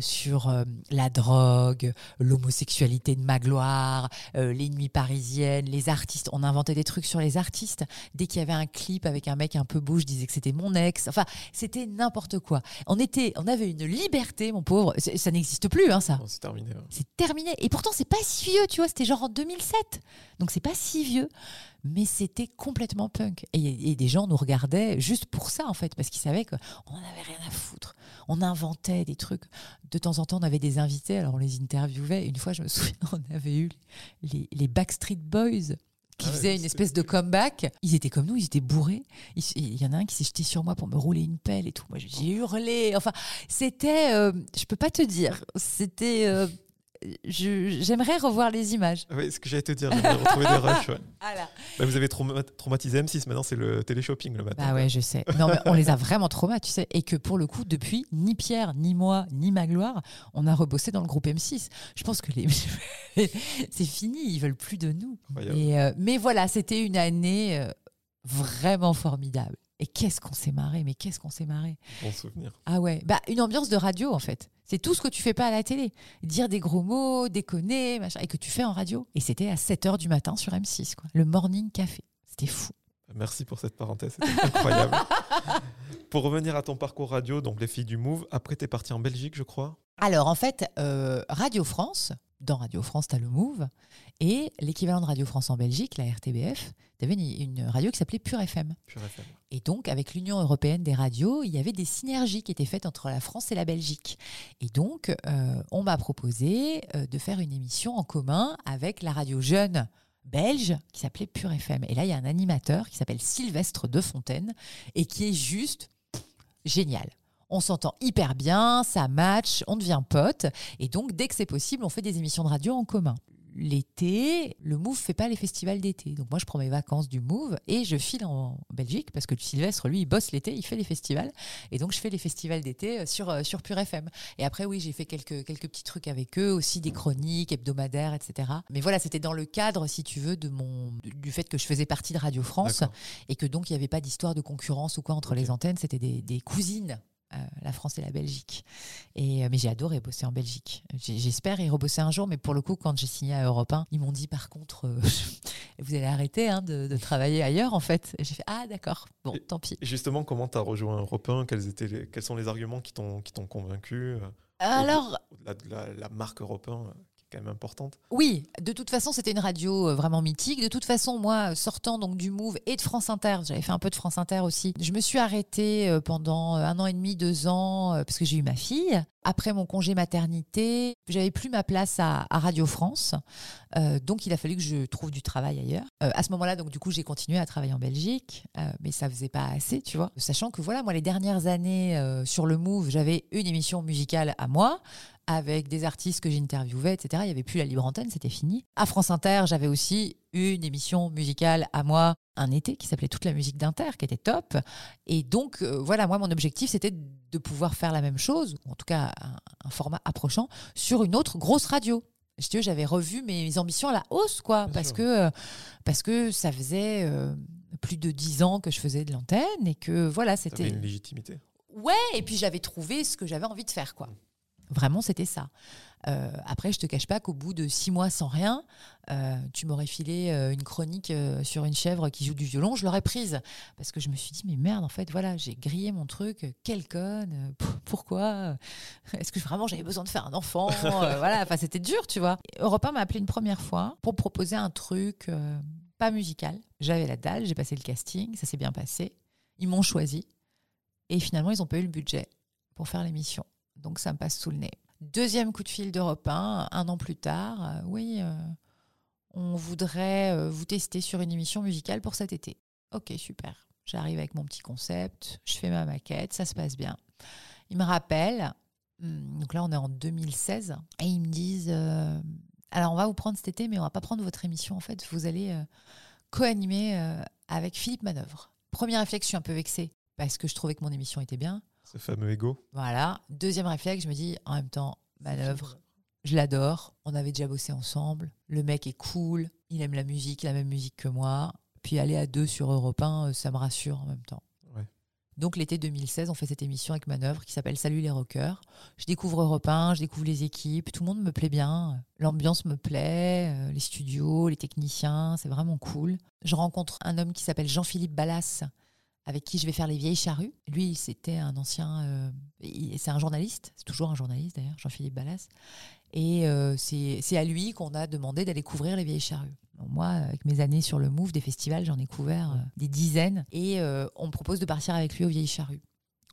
sur la drogue, l'homosexualité de Magloire, euh, les nuits parisiennes, les artistes. On inventait des trucs sur les artistes. Dès qu'il y avait un clip avec un mec un peu beau, je disais que c'était mon ex. Enfin, c'était n'importe quoi. On était, on avait une liberté, mon pauvre. Ça n'existe plus, hein, ça. C'est terminé. ouais. C'est terminé. Et pourtant, c'est pas si vieux, tu vois. C'était genre en 2007. Donc, c'est pas si vieux. Mais c'était complètement punk. Et, et des gens nous regardaient juste pour ça, en fait, parce qu'ils savaient qu'on n'en avait rien à foutre. On inventait des trucs. De temps en temps, on avait des invités, alors on les interviewait. Une fois, je me souviens, on avait eu les, les Backstreet Boys qui Ah ouais, faisaient une espèce de comeback. Ils étaient comme nous, ils étaient bourrés. Il y en a un qui s'est jeté sur moi pour me rouler une pelle et tout. Moi, j'ai hurlé. Enfin, c'était, euh, je peux pas te dire, c'était, euh, j'aimerais revoir les images. Oui, ce que j'allais te dire, j'aimerais retrouver des rushs. ouais. Voilà. Bah, vous avez trauma- traumatisé M6, maintenant c'est le téléshopping le matin. Bah ouais, je sais. Non, mais on les a vraiment traumas, tu sais. Et que pour le coup, depuis, ni Pierre, ni moi, ni Magloire, on a rebossé dans le groupe M6. Je pense que les... c'est fini, ils veulent plus de nous. Et, euh, mais voilà, c'était une année euh, vraiment formidable. Et qu'est-ce qu'on s'est marré, mais qu'est-ce qu'on s'est marré. Bon souvenir. Ah ouais, bah une ambiance de radio en fait. C'est tout ce que tu fais pas à la télé. Dire des gros mots, déconner, machin, et que tu fais en radio. Et c'était à 7h du matin sur M6, quoi. Le morning café. C'était fou. Merci pour cette parenthèse, c'était incroyable. pour revenir à ton parcours radio, donc les filles du Move, après t'es parti en Belgique, je crois? Alors en fait, euh, Radio France, dans Radio France, tu as le Move, et l'équivalent de Radio France en Belgique, la RTBF, tu avais une, une radio qui s'appelait Pure FM. Pure FM. Et donc, avec l'Union européenne des radios, il y avait des synergies qui étaient faites entre la France et la Belgique. Et donc, euh, on m'a proposé euh, de faire une émission en commun avec la radio jeune belge qui s'appelait Pure FM. Et là, il y a un animateur qui s'appelle Sylvestre de Fontaine et qui est juste génial. On s'entend hyper bien, ça match, on devient potes. Et donc, dès que c'est possible, on fait des émissions de radio en commun. L'été, le Move fait pas les festivals d'été. Donc moi, je prends mes vacances du Move et je file en Belgique parce que Sylvestre, lui, il bosse l'été, il fait les festivals. Et donc, je fais les festivals d'été euh, sur, euh, sur Pure FM. Et après, oui, j'ai fait quelques, quelques petits trucs avec eux, aussi des chroniques hebdomadaires, etc. Mais voilà, c'était dans le cadre, si tu veux, de mon, du fait que je faisais partie de Radio France et que donc il n'y avait pas d'histoire de concurrence ou quoi entre les antennes, c'était des, des cousines. Euh, la France et la Belgique. Et, euh, mais j'ai adoré bosser en Belgique. J'espère y rebosser un jour, mais pour le coup, quand j'ai signé à Europe 1, ils m'ont dit par contre, euh, vous allez arrêter hein, de, de travailler ailleurs en fait. J'ai fait ah d'accord, bon Et- tant pis. Justement, comment t'as rejoint Europe 1 quels, étaient les- quels sont les arguments qui t'ont convaincu? Alors Au-delà de la, la marque Europe 1, euh, qui est quand même importante. Oui, de toute façon, c'était une radio euh, vraiment mythique. De toute façon, moi, sortant donc du Move et de France Inter, j'avais fait un peu de France Inter aussi. Je me suis arrêtée euh, pendant euh, un an et demi, deux ans, parce que j'ai eu ma fille. Après mon congé maternité, j'avais plus ma place à, Radio France, donc il a fallu que je trouve du travail ailleurs. À ce moment-là, donc du coup, j'ai continué à travailler en Belgique, mais ça faisait pas assez, tu vois. Sachant que voilà, moi, les dernières années sur le Move, j'avais une émission musicale à moi avec des artistes que j'interviewais, etc. Il n'y avait plus la libre antenne, c'était fini. À France Inter, j'avais aussi une émission musicale à moi un été qui s'appelait Toute la musique d'Inter, qui était top. Et donc, euh, voilà, moi, mon objectif, c'était de pouvoir faire la même chose, ou en tout cas un, un format approchant, sur une autre grosse radio. J'avais revu mes ambitions à la hausse, quoi, Bien parce sûr. que, euh, parce que ça faisait euh, plus de dix ans que je faisais de l'antenne et que voilà, c'était. une légitimité. Ouais, et puis j'avais trouvé ce que j'avais envie de faire, quoi. Vraiment, c'était ça. Euh, après, je te cache pas qu'au bout de six mois sans rien, euh, tu m'aurais filé euh, une chronique sur une chèvre qui joue du violon, je l'aurais prise. Parce que je me suis dit, mais merde, en fait, voilà, j'ai grillé mon truc, quelle conne, pourquoi Est-ce que vraiment j'avais besoin de faire un enfant Voilà, enfin, c'était dur, tu vois. Europe 1 m'a appelé une première fois pour proposer un truc pas musical. J'avais la dalle, j'ai passé le casting, ça s'est bien passé. Ils m'ont choisi. Et finalement, ils n'ont pas eu le budget pour faire l'émission. Donc ça me passe sous le nez. Deuxième coup de fil d'Europe 1, un an plus tard. euh, oui, euh, on voudrait euh, vous tester sur une émission musicale pour cet été. Ok, super. J'arrive avec mon petit concept, je fais ma maquette, ça se passe bien. Ils me rappellent, hum, donc là on est en 2016, et ils me disent, alors on va vous prendre cet été, mais on va pas prendre votre émission en fait, vous allez co-animer avec Philippe Manœuvre. Je suis un peu vexée, parce que je trouvais que mon émission était bien. Ce fameux ego. Voilà. Deuxième réflexe, je me dis en même temps, manœuvre, je l'adore. On avait déjà bossé ensemble. Le mec est cool. Il aime la musique, la même musique que moi. Puis aller à deux sur Europe 1, euh, ça me rassure en même temps. Ouais. Donc l'été 2016, on fait cette émission avec Manœuvre qui s'appelle Salut les rockers. Je découvre Europe 1, je découvre les équipes. Tout le monde me plaît bien. L'ambiance me plaît, euh, les studios, les techniciens, c'est vraiment cool. Je rencontre un homme qui s'appelle Jean-Philippe Ballas avec qui je vais faire les vieilles charrues. Lui, c'était un ancien, euh, c'est un journaliste, c'est toujours un journaliste d'ailleurs, Jean-Philippe Ballas. Et euh, c'est à lui qu'on a demandé d'aller couvrir les vieilles charrues. Moi, avec mes années sur le Move des festivals, j'en ai couvert euh, des dizaines. Et on me propose de partir avec lui aux vieilles charrues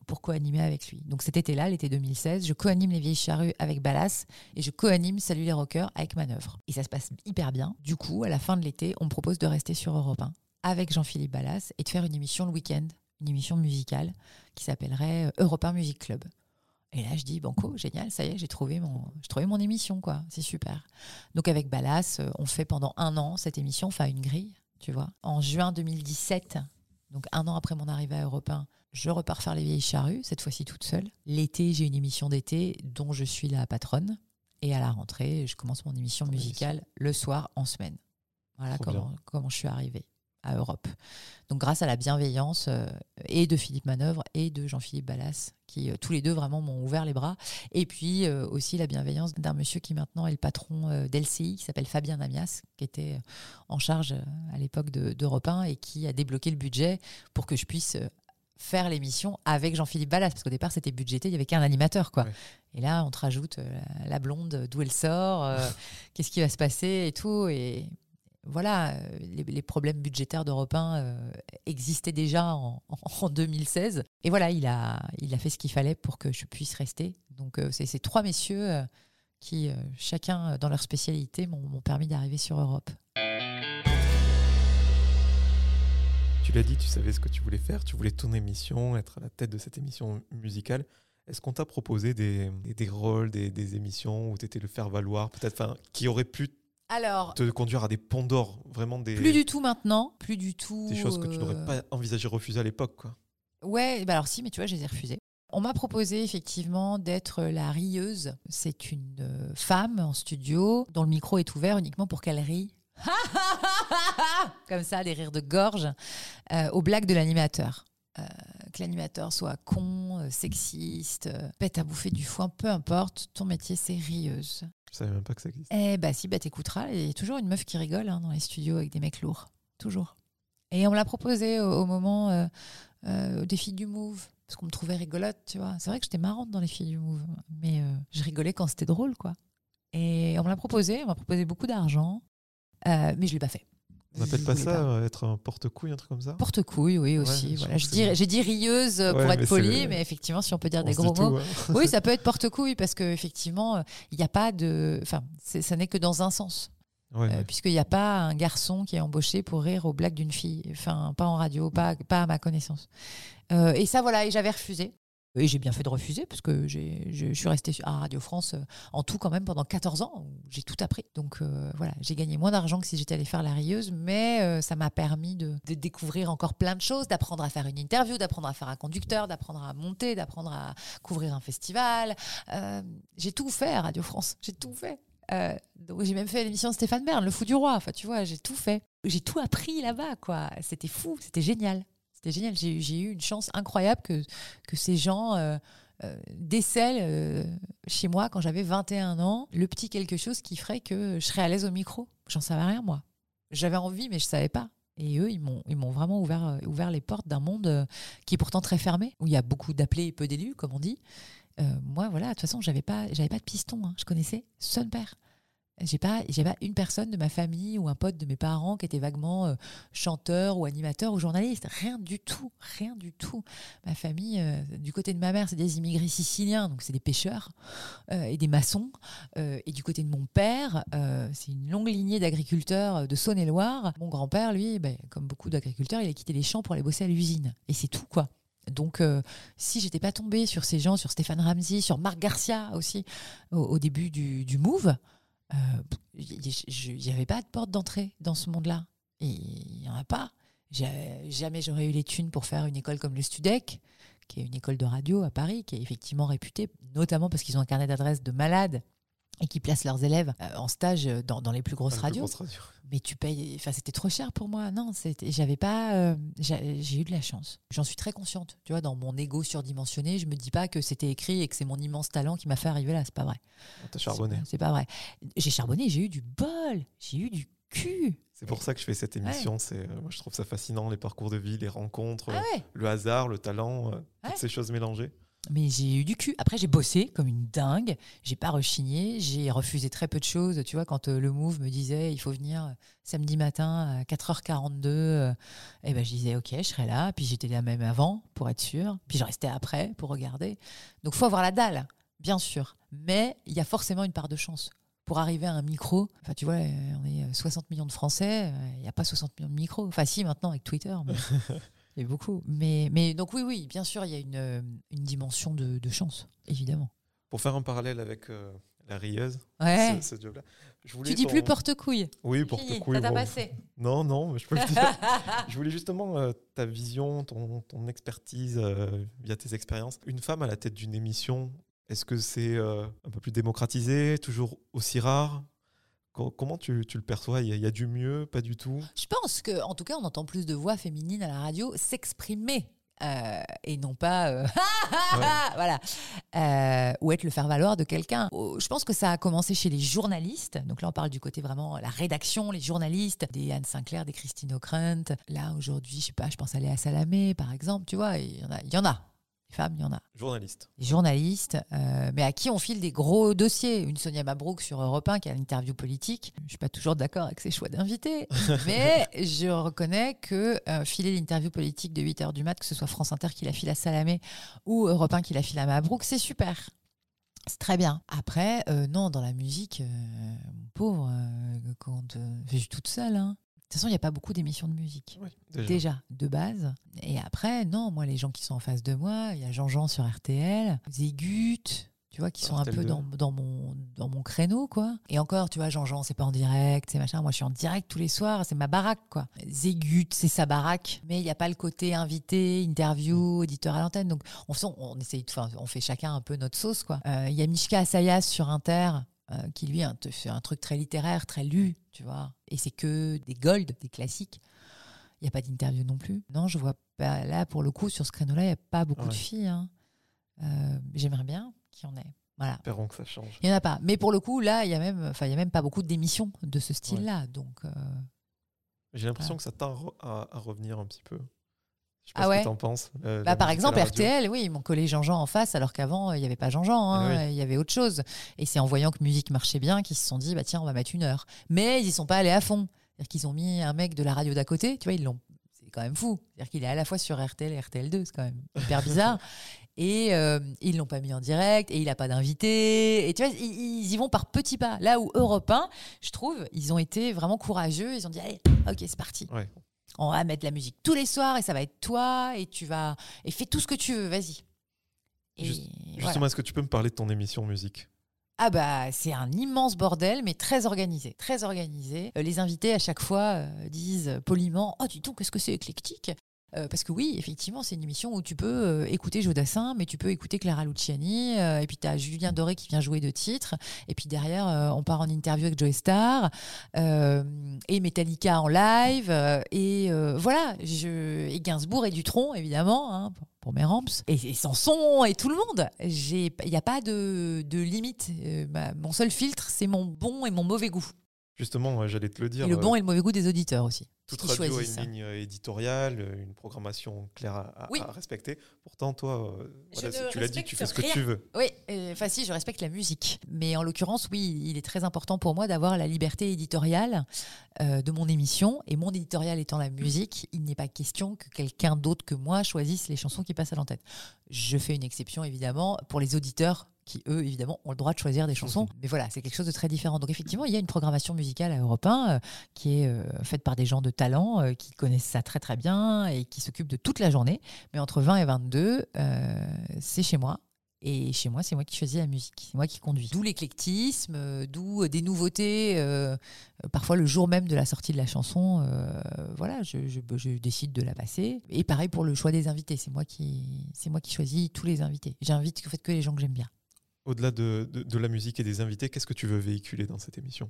pour co-animer avec lui. Donc cet été-là, l'été 2016, je co-anime les vieilles charrues avec Ballas et je co-anime Salut les rockers avec Manœuvre. Et ça se passe hyper bien. Du coup, à la fin de l'été, on me propose de rester sur Europe 1 avec Jean-Philippe Ballas et de faire une émission le week-end, une émission musicale qui s'appellerait euh, Europe 1 Music Club. Et là, je dis, banco, génial, ça y est, j'ai trouvé mon, trouvé mon émission, quoi. C'est super. Donc, avec Ballas, euh, on fait pendant un an cette émission, enfin une grille, tu vois. En juin 2017, donc un an après mon arrivée à Europe 1, je repars faire les vieilles charrues, cette fois-ci toute seule. L'été, j'ai une émission d'été dont je suis la patronne. Et à la rentrée, je commence mon émission musicale le soir en semaine. Voilà comment, comment je suis arrivée à Europe. Donc grâce à la bienveillance euh, et de Philippe Manœuvre et de Jean-Philippe Ballas, qui euh, tous les deux vraiment m'ont ouvert les bras. Et puis euh, aussi la bienveillance d'un monsieur qui maintenant est le patron d'LCI, qui s'appelle Fabien Namias, qui était en charge à l'époque de- d'Europe 1 et qui a débloqué le budget pour que je puisse faire l'émission avec Jean-Philippe Ballas, parce qu'au départ c'était budgété, il n'y avait qu'un animateur. quoi. Ouais. Et là, on te rajoute la, blonde, d'où elle sort, qu'est-ce qui va se passer et tout. Et voilà, euh, les, problèmes budgétaires d'Europe 1 euh, existaient déjà en, en 2016. Et voilà, il a, il a fait ce qu'il fallait pour que je puisse rester. Donc, euh, c'est ces trois messieurs qui, chacun dans leur spécialité, m'ont permis d'arriver sur Europe. Tu l'as dit, tu savais ce que tu voulais faire, tu voulais ton émission, être à la tête de cette émission musicale. Est-ce qu'on t'a proposé des, rôles, des, émissions où tu étais le faire-valoir, peut-être, qui auraient pu Alors, te conduire à des ponts d'or, vraiment des, plus du tout maintenant, plus du tout. des choses que tu n'aurais euh, pas envisagé refuser à l'époque, quoi. Ouais, bah alors si, mais tu vois, je les ai refusés. On m'a proposé effectivement d'être la rieuse. C'est une euh, femme en studio dont le micro est ouvert uniquement pour qu'elle rie. Comme ça, des rires de gorge euh, aux blagues de l'animateur. Euh, que l'animateur soit con, euh, sexiste, euh, pète à bouffer du foin, peu importe, ton métier c'est rieuse. Je savais même pas que ça existait. Eh bah si, bah t'écouteras. Il y a toujours une meuf qui rigole hein, dans les studios avec des mecs lourds. Toujours. Et on me l'a proposé au, au moment euh, euh, au défi du Move. Parce qu'on me trouvait rigolote, tu vois. C'est vrai que j'étais marrante dans les filles du Move. Mais euh, je rigolais quand c'était drôle, quoi. Et on me l'a proposé. On m'a proposé beaucoup d'argent. euh, mais je l'ai pas fait. On n'appelle pas ça euh, être un porte-couille, un truc comme ça Porte-couille, oui, aussi. Ouais, voilà. Je dis-. J'ai dit rieuse Ouais, pour être polie, mais effectivement, si on peut dire On des gros mots. tout, hein. Oui, ça peut être porte-couille parce qu'effectivement, il n'y a pas de. Enfin, ça n'est que dans un sens. Ouais, Euh, ouais. puisqu'il n'y a pas un garçon qui est embauché pour rire aux blagues d'une fille. Enfin, pas en radio, pas, pas à ma connaissance. Euh, et ça, voilà, et j'avais refusé. Et j'ai bien fait de refuser, parce que j'ai- je, suis restée à Radio France euh, en tout quand même pendant 14 ans. J'ai tout appris. Donc euh, voilà, j'ai gagné moins d'argent que si j'étais allée faire la rieuse, mais euh, ça m'a permis de, découvrir encore plein de choses, d'apprendre à faire une interview, d'apprendre à faire un conducteur, d'apprendre à monter, d'apprendre à couvrir un festival. J'ai tout fait à Radio France, j'ai tout fait. Donc j'ai même fait l'émission de Stéphane Bern, Le Fou du Roi. Enfin, tu vois, j'ai tout fait. J'ai tout appris là-bas, quoi. C'était fou, c'était génial. C'était génial. J'ai eu- une chance incroyable que, ces gens euh, euh, décèlent euh, chez moi quand j'avais 21 ans le petit quelque chose qui ferait que je serais à l'aise au micro. J'en savais rien, moi. J'avais envie, mais je savais pas. Et eux, ils m'ont, vraiment ouvert, euh, ouvert les portes d'un monde qui est pourtant très fermé, où il y a beaucoup d'appelés et peu d'élus, comme on dit. Moi, voilà, de toute façon, j'avais pas, pas de piston. hein. Je connaissais son père. J'ai pas, j'ai pas une personne de ma famille ou un pote de mes parents qui était vaguement euh, chanteur ou animateur ou journaliste. Rien du tout, rien du tout. Ma famille, euh, du côté de ma mère, c'est des immigrés siciliens, donc c'est des pêcheurs euh, et des maçons. Et du côté de mon père, c'est une longue lignée d'agriculteurs de Saône-et-Loire. Mon grand-père, lui, ben, comme beaucoup d'agriculteurs, il a quitté les champs pour aller bosser à l'usine. Et c'est tout, quoi. Donc, euh, si j'étais pas tombée sur ces gens, sur Stéphane Ramsey, sur Marc Garcia aussi, au, au début du, du Move, il n'y avait pas de porte d'entrée dans ce monde-là. Il n'y en a pas. Jamais j'aurais eu les thunes pour faire une école comme le Studec, qui est une école de radio à Paris, qui est effectivement réputée, notamment parce qu'ils ont un carnet d'adresses de malades et qui placent leurs élèves euh, en stage dans, dans les plus grosses plus radios. radio. Mais tu payes, enfin c'était trop cher pour moi. Non, c'était, j'avais pas, euh, j'ai eu de la chance. J'en suis très consciente. Tu vois, dans mon ego surdimensionné, je me dis pas que c'était écrit et que c'est mon immense talent qui m'a fait arriver là. C'est pas vrai. T'as charbonné. C'est pas vrai. J'ai charbonné, j'ai eu du bol, j'ai eu du cul. C'est pour ça que je fais cette émission. C'est, euh, moi, je trouve ça fascinant, les parcours de vie, les rencontres, Ah euh, ouais. le hasard, le talent, euh, toutes Ouais. ces choses mélangées. Mais j'ai eu du cul. Après, j'ai bossé comme une dingue. J'ai pas rechigné. J'ai refusé très peu de choses. Tu vois, quand euh, le Move me disait il faut venir euh, samedi matin à 4h42, euh, eh ben, je disais ok, je serai là. Puis j'étais là même avant pour être sûr. Puis je restais après pour regarder. Donc, faut avoir la dalle, bien sûr. Mais il y a forcément une part de chance. Pour arriver à un micro, enfin tu vois, euh, on est euh, 60 millions de Français, il n'y a pas 60 millions de micros. Enfin si maintenant avec Twitter, Il y a beaucoup. Mais, mais donc, oui, oui, bien sûr, il y a une, une dimension de, de chance, évidemment. Pour faire un parallèle avec euh, la rieuse, Ouais. ce, ce job-là, je voulais Tu dis ton- plus porte-couille. Oui, porte-couille. Ça t'a bon. passé. Non, non, mais je peux le dire. je voulais justement euh, ta vision, ton, ton expertise euh, via tes expériences. Une femme à la tête d'une émission, est-ce que c'est euh, un peu plus démocratisé, toujours aussi rare? Comment tu, tu le perçois? Il y, a- il y a du mieux, pas du tout? Je pense que, en tout cas, on entend plus de voix féminines à la radio s'exprimer. euh, et non pas euh, voilà Euh, ou être le faire valoir de quelqu'un. Je pense que ça a commencé chez les journalistes. Donc là on parle du côté vraiment la rédaction les journalistes des Anne Sinclair des Christine O'Krent. Là aujourd'hui je sais pas je pense à Léa Salamé par exemple tu vois il y en a il y en a. les femmes il y en a Journaliste. des journalistes, euh, mais à qui on file des gros dossiers. Une Sonia Mabrouk sur Europe 1 qui a l'interview politique. Je suis pas toujours d'accord avec ses choix d'invités, mais je reconnais que euh, filer l'interview politique de 8h du mat, que ce soit France Inter qui la file à Salamé ou Europe 1 qui la file à Mabrouk, c'est super. C'est très bien. Après, euh, non, dans la musique, euh, pauvre, quand je suis toute seule. hein. De toute façon, il n'y a pas beaucoup d'émissions de musique Oui, déjà. déjà de base. Et après, non, moi, les gens qui sont en face de moi, il y a Jean-Jean sur RTL, Zégut, tu vois, qui sont un RTL2. peu dans, dans, mon, dans mon créneau, quoi. Et encore, tu vois, Jean-Jean, c'est pas en direct, c'est machin. Moi, je suis en direct tous les soirs, c'est ma baraque, quoi. Zégut, c'est sa baraque, mais il n'y a pas le côté invité, interview, éditeur à l'antenne. Donc, on, on, essaye, on fait chacun un peu notre sauce, quoi. Euh, Il y a Mishka Asayas sur Inter, euh, qui lui te fait un truc très littéraire, très lu, tu vois. Et c'est que des gold, des classiques. Il n'y a pas d'interview non plus. Non, je vois pas. Là, pour le coup, sur ce créneau-là, il n'y a pas beaucoup de filles. hein. Euh, J'aimerais bien qu'il y en ait. Voilà. Espérons que ça change. Il n'y en a pas. Mais pour le coup, là, il y a même, y a même pas beaucoup d'émissions de ce style-là. Donc, euh, J'ai l'impression que ça tend à revenir un petit peu. Je sais Ah pas ce ouais que t'en penses. euh, bah, par exemple. RTL, oui, ils m'ont collé Jean-Jean en face, alors qu'avant, il n'y avait pas Jean-Jean, hein, Ah oui. il y avait autre chose. Et c'est en voyant que musique marchait bien qu'ils se sont dit, bah tiens, on va mettre une heure. Mais ils n'y sont pas allés à fond. C'est-à-dire qu'ils ont mis un mec de la radio d'à côté, tu vois, ils l'ont. C'est quand même fou. C'est-à-dire qu'il est à la fois sur RTL et RTL2, c'est quand même hyper bizarre. Et euh, ils l'ont pas mis en direct, et il n'a pas d'invité. Et tu vois, ils, ils y vont par petits pas. Là où Europe 1, je trouve, ils ont été vraiment courageux. Ils ont dit, allez, ok, c'est parti. Ouais. On va mettre la musique tous les soirs, et ça va être toi, et tu vas. Et fais tout ce que tu veux, vas-y. Et Juste- voilà. Justement, est-ce que tu peux me parler de ton émission musique? Ah bah c'est un immense bordel, mais très organisé, très organisé. Euh, les invités à chaque fois euh, disent poliment "Oh dis donc qu'est-ce que c'est éclectique." Euh, parce que oui, effectivement, c'est une émission où tu peux euh, écouter Jodassin, mais tu peux écouter Clara Luciani, euh, et puis tu as Julien Doré qui vient jouer de titres, et puis derrière, euh, on part en interview avec Joe Star, et Metallica en live, et voilà, et Gainsbourg et Dutronc, évidemment, hein, pour, mes ramps, et, et Sanson, et tout le monde. Il n'y a pas de, limite. Mon seul filtre, c'est mon bon et mon mauvais goût. Justement, j'allais te le dire. Et le euh, bon et le mauvais goût des auditeurs aussi. Toute radio a une ça. ligne euh, éditoriale, euh, une programmation claire à, à- Oui. à respecter. Pourtant, toi, euh, voilà, tu l'as dit, tu fais ce que tu veux. Oui, euh, enfin si, je respecte la musique. Mais en l'occurrence, oui, il est très important pour moi d'avoir la liberté éditoriale euh, de mon émission. Et mon éditorial étant la musique, il n'est pas question que quelqu'un d'autre que moi choisisse les chansons qui passent à l'antenne. Je fais une exception, évidemment, pour les auditeurs qui, eux, évidemment, ont le droit de choisir des chansons. Mais voilà, c'est quelque chose de très différent. Donc effectivement, il y a une programmation musicale à Europe 1 euh, qui est euh, faite par des gens de talent, euh, qui connaissent ça très très bien et qui s'occupent de toute la journée. Mais entre 20 et 22, euh, c'est chez moi. Et chez moi, c'est moi qui choisis la musique, c'est moi qui conduis. D'où l'éclectisme, d'où des nouveautés. parfois, le jour même de la sortie de la chanson, voilà, je, je- je décide de la passer. Et pareil pour le choix des invités, c'est moi qui, c'est moi qui choisis tous les invités. J'invite en fait que les gens que j'aime bien. Au-delà de, de- de la musique et des invités, qu'est-ce que tu veux véhiculer dans cette émission?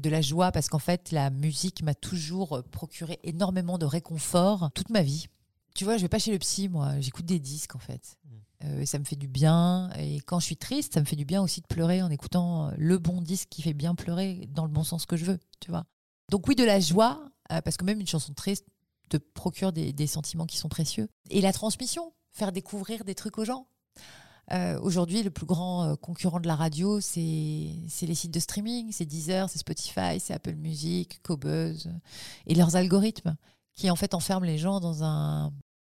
De la joie parce qu'en fait la musique m'a toujours procuré énormément de réconfort toute ma vie. Tu vois, je vais pas chez le psy moi, j'écoute des disques en fait. Mm. Euh, ça me fait du bien et quand je suis triste, ça me fait du bien aussi de pleurer en écoutant le bon disque qui fait bien pleurer dans le bon sens que je veux, tu vois. Donc oui, de la joie euh, parce que même une chanson triste te procure des, des sentiments qui sont précieux et la transmission, faire découvrir des trucs aux gens. Euh, Aujourd'hui, le plus grand euh, concurrent de la radio, c'est les sites de streaming, c'est Deezer, c'est Spotify, c'est Apple Music, Cobuzz, et leurs algorithmes qui en fait enferment les gens dans un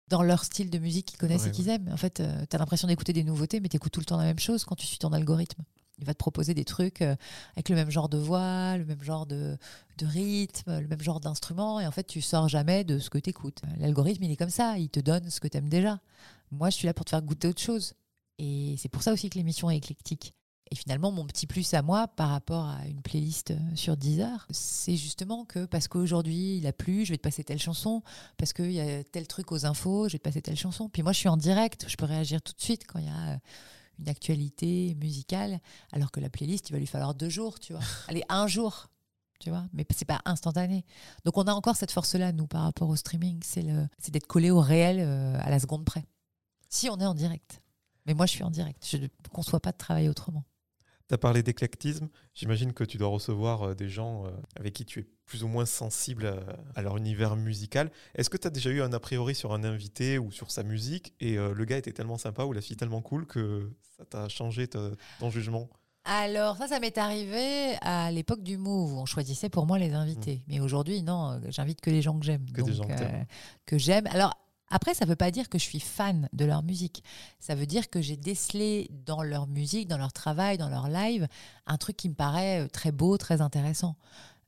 dans leur style de musique qu'ils connaissent Ouais, et qu'ils aiment. En fait, tu as l'impression d'écouter des nouveautés, mais tu écoutes tout le temps la même chose quand tu suis ton algorithme. Il va te proposer des trucs euh, avec le même genre de voix, le même genre de, de rythme, le même genre d'instrument. Et en fait, tu sors jamais de ce que tu écoutes. L'algorithme, il est comme ça. Il te donne ce que tu aimes déjà. Moi, je suis là pour te faire goûter autre chose. Et c'est pour ça aussi que l'émission est éclectique. Et finalement, mon petit plus à moi par rapport à une playlist euh, sur Deezer, c'est justement que parce qu'aujourd'hui il a plu, je vais te passer telle chanson, parce qu'il y a tel truc aux infos, je vais te passer telle chanson. Puis moi, je suis en direct, je peux réagir tout de suite quand il y a euh, une actualité musicale, alors que la playlist, il va lui falloir deux jours, tu vois. Allez, un jour, tu vois, mais c'est pas instantané. Donc on a encore cette force-là, nous, par rapport au streaming, c'est d'être collé au réel euh, à la seconde près. Si on est en direct. Mais moi, je suis en direct. Je ne conçois pas de travailler autrement. Tu as parlé d'éclectisme. J'imagine que tu dois recevoir euh, des gens euh, avec qui tu es plus ou moins sensible à, leur univers musical. Est-ce que tu as déjà eu un a priori sur un invité ou sur sa musique? Et euh, le gars était tellement sympa ou la fille tellement cool que ça t'a changé ton jugement? Alors ça, ça m'est arrivé à l'époque du Move où on choisissait pour moi les invités. Mmh. Mais aujourd'hui, non, j'invite que les gens que j'aime. Que des gens que j'aime. Alors après, ça ne veut pas dire que je suis fan de leur musique. Ça veut dire que j'ai décelé dans leur musique, dans leur travail, dans leur live, un truc qui me paraît euh, très beau, très intéressant.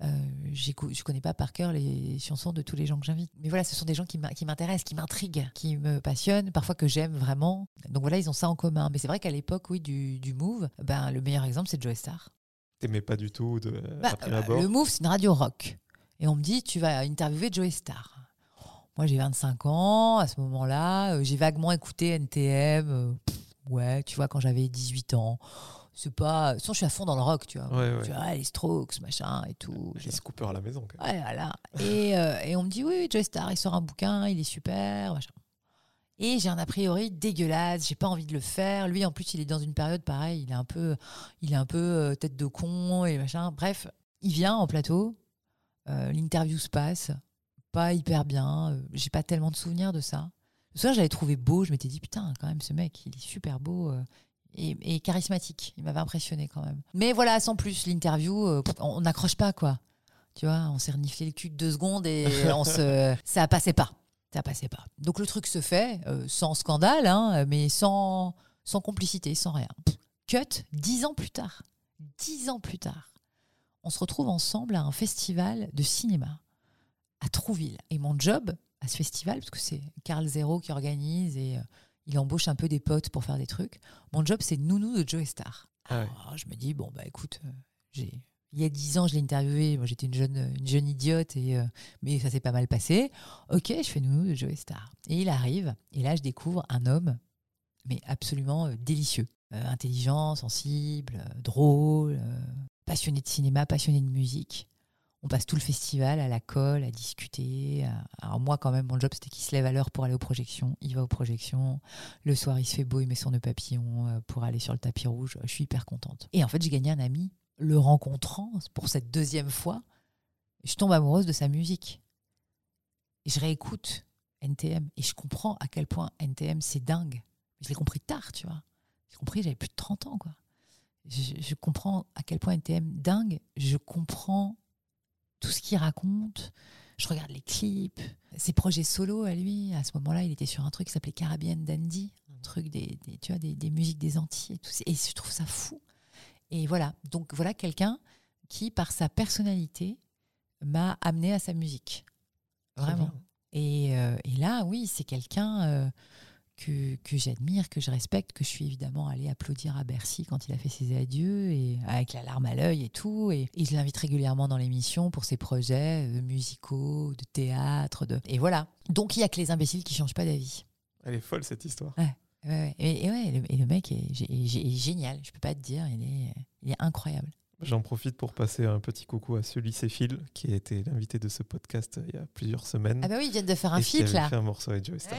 Euh, je ne connais pas par cœur les chansons de tous les gens que j'invite. Mais voilà, ce sont des gens qui m'intéressent, qui m'intriguent, qui me passionnent, parfois que j'aime vraiment. Donc voilà, ils ont ça en commun. Mais c'est vrai qu'à l'époque, oui, du, du, Move, ben, le meilleur exemple, c'est Joe Star. T'aimais pas du tout de, bah, Le Move, c'est une radio rock. Et on me dit, tu vas interviewer Joe Star. Moi, j'ai 25 ans. À ce moment-là, euh, j'ai vaguement écouté NTM. Euh, ouais, tu vois, quand j'avais 18 ans. C'est pas. Sinon, je suis à fond dans le rock, tu vois. Tu vois, les Strokes, machin et tout. J'ai Cooper à la maison. Ouais, voilà. et, euh, et, on me dit, oui, Joy Star, il sort un bouquin, il est super, machin. Et j'ai un a priori dégueulasse, j'ai pas envie de le faire. Lui, en plus, il est dans une période pareille, il est un peu, il est un peu tête de con et machin. Bref, il vient en plateau, l'interview se passe, pas hyper bien. Euh, j'ai pas tellement de souvenirs de ça. Le soir, j'avais trouvé beau. Je m'étais dit, putain, quand même, ce mec, il est super beau. Euh, et, charismatique. Il m'avait impressionné quand même. Mais voilà, sans plus, l'interview, euh, on n'accroche pas, quoi. Tu vois, on s'est reniflé le cul de deux secondes et on se, ça passait pas. Ça passait pas. Donc le truc se fait sans scandale, hein, mais sans, sans complicité, sans rien. Cut, dix ans plus tard. Dix ans plus tard. On se retrouve ensemble à un festival de cinéma à Trouville. Et mon job à ce festival, parce que c'est Carl Zero qui organise et euh, il embauche un peu des potes pour faire des trucs, mon job c'est Nounou de Joe Star. Ah je me dis, bon, bah écoute, euh, j'ai. Il y a dix ans, je l'ai interviewé. Moi, j'étais une jeune, une jeune idiote, et, euh, mais ça s'est pas mal passé. Ok, je fais Nounou de Joe Star. Et il arrive, et là, je découvre un homme, mais absolument délicieux. intelligent, sensible, drôle, passionné de cinéma, passionné de musique on passe tout le festival à la colle, à discuter. Alors moi, quand même, mon job, c'était qu'il se lève à l'heure pour aller aux projections. Il va aux projections. Le soir, il se fait beau, il met son nœud papillon euh, pour aller sur le tapis rouge. Je suis hyper contente. Et en fait, j'ai gagné un ami. Le rencontrant pour cette deuxième fois, je tombe amoureuse de sa musique. Je réécoute NTM et je comprends à quel point NTM, c'est dingue. Je l'ai compris tard, tu vois. J'ai compris, j'avais plus de 30 ans, quoi. Je, je comprends à quel point NTM dingue. Je comprends tout ce qu'il raconte. Je regarde les clips, ses projets solo à lui. À ce moment-là, il était sur un truc qui s'appelait Caribbean Dandy, un truc des, tu vois, des, musiques des Antilles et tout. Et je trouve ça fou. Et voilà. Donc voilà quelqu'un qui, par sa personnalité, m'a amené à sa musique. Vraiment. Et, euh, et, là, oui, c'est quelqu'un. Euh, que, que j'admire, que je respecte, que je suis évidemment allée applaudir à Bercy quand il a fait ses adieux, et avec la larme à l'œil et tout. Et, je l'invite régulièrement dans l'émission pour ses projets euh, musicaux, de théâtre. De... Et voilà. Donc il n'y a que les imbéciles qui ne changent pas d'avis. Elle est folle cette histoire. Ouais. Et, ouais, et, le, mec est, génial, je peux pas te dire, il est, il est incroyable. J'en profite pour passer un petit coucou à celui Phil, qui a été l'invité de ce podcast il y a plusieurs semaines. Ah bah oui, ils viennent de faire un feat là. fait un morceau avec Joe Star.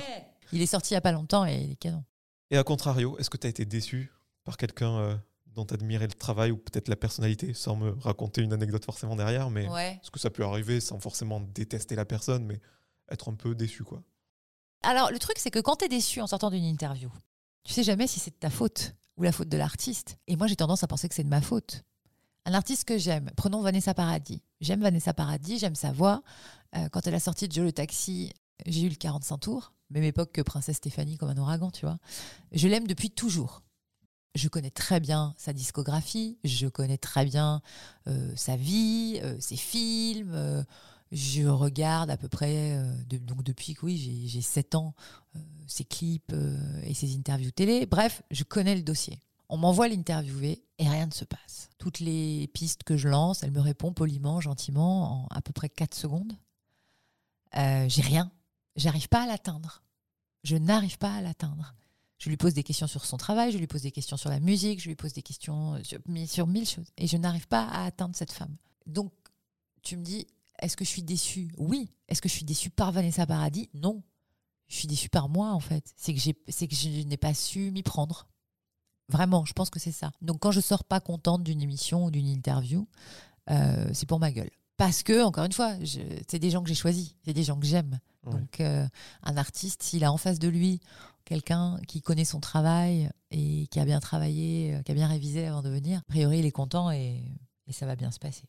Il est sorti il n'y a pas longtemps et il est canon. Et à contrario, est-ce que tu as été déçu par quelqu'un euh, dont tu admirais le travail ou peut-être la personnalité, sans me raconter une anecdote forcément derrière, mais est-ce que ça peut arriver sans forcément détester la personne, mais être un peu déçu quoi? Alors le truc c'est que quand tu es déçu en sortant d'une interview, tu sais jamais si c'est de ta faute ou la faute de l'artiste. Et moi j'ai tendance à penser que c'est de ma faute. Un artiste que j'aime, prenons Vanessa Paradis. J'aime Vanessa Paradis, j'aime sa voix. Euh, quand elle a sorti Joe le Taxi, j'ai eu le 45 tours même époque que Princesse Stéphanie comme un ouragan, tu vois. Je l'aime depuis toujours. je connais très bien sa discographie, je connais très bien euh, sa vie, euh, ses films. euh, je regarde à peu près, donc depuis que oui, j'ai- j'ai 7 ans, ses clips et ses interviews télé. Bref, je connais le dossier. On m'envoie l'interviewer et rien ne se passe. Toutes les pistes que je lance, elle me répond poliment, gentiment, en à peu près 4 secondes. J'ai rien. J'arrive pas à l'atteindre. Je n'arrive pas à l'atteindre. Je lui pose des questions sur son travail, je lui pose des questions sur la musique, je lui pose des questions sur, mille choses. Et je n'arrive pas à atteindre cette femme. Donc, tu me dis, est-ce que je suis déçue? Oui. Est-ce que je suis déçue par Vanessa Paradis? Non. Je suis déçue par moi, en fait. C'est que, je n'ai pas su m'y prendre. Vraiment, je pense que c'est ça. Donc, quand je sors pas contente d'une émission ou d'une interview, euh, c'est pour ma gueule. Parce que, encore une fois, c'est des gens que j'ai choisis, c'est des gens que j'aime. Donc, euh, un artiste, s'il a en face de lui quelqu'un qui connaît son travail et qui a bien travaillé, euh, qui a bien révisé avant de venir, a priori, il est content et, et ça va bien se passer.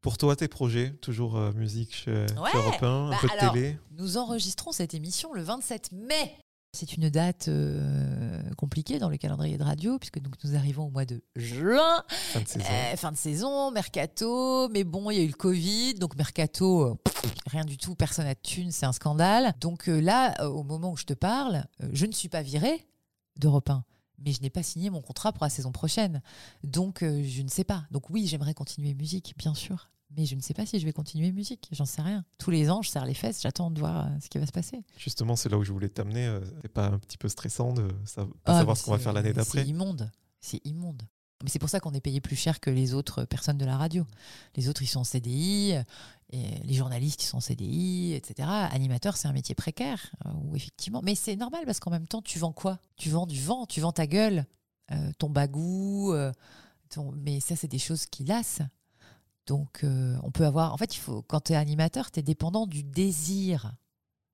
Pour toi, tes projets, toujours euh, musique chez, chez Ouais, Europe 1, un bah peu de alors- télé? Nous enregistrons cette émission le 27 mai. C'est une date euh, compliquée dans le calendrier de radio, puisque donc nous arrivons au mois de juin, Fin de saison. Euh, fin de saison, mercato, mais bon, il y a eu le Covid, donc mercato, euh, pff, rien du tout, personne n'a de thunes, c'est un scandale. Donc euh, là, au moment où je te parle, je ne suis pas virée d'Europe 1, mais je n'ai pas signé mon contrat pour la saison prochaine. Donc euh, je ne sais pas. Donc oui, j'aimerais continuer musique, bien sûr. Mais je ne sais pas si je vais continuer musique, j'en sais rien. Tous les ans, je serre les fesses, j'attends de voir euh, ce qui va se passer. Justement, c'est là où je voulais t'amener. euh, C'est pas un petit peu stressant de pas Ah, savoir ce qu'on va c'est- faire l'année C'est d'après immonde. C'est immonde. Mais c'est pour ça qu'on est payé plus cher que les autres personnes de la radio. Les autres, ils sont en CDI, euh, et les journalistes, ils sont en CDI, etc. Animateur, c'est un métier précaire, euh, où effectivement. Mais c'est normal parce qu'en même temps, tu vends quoi? Tu vends du vent, tu vends ta gueule, euh, ton bagou. euh, ton- Mais ça, c'est des choses qui lassent. Donc, euh, on peut avoir. En fait, il faut. Quand tu es animateur, tu es dépendant du désir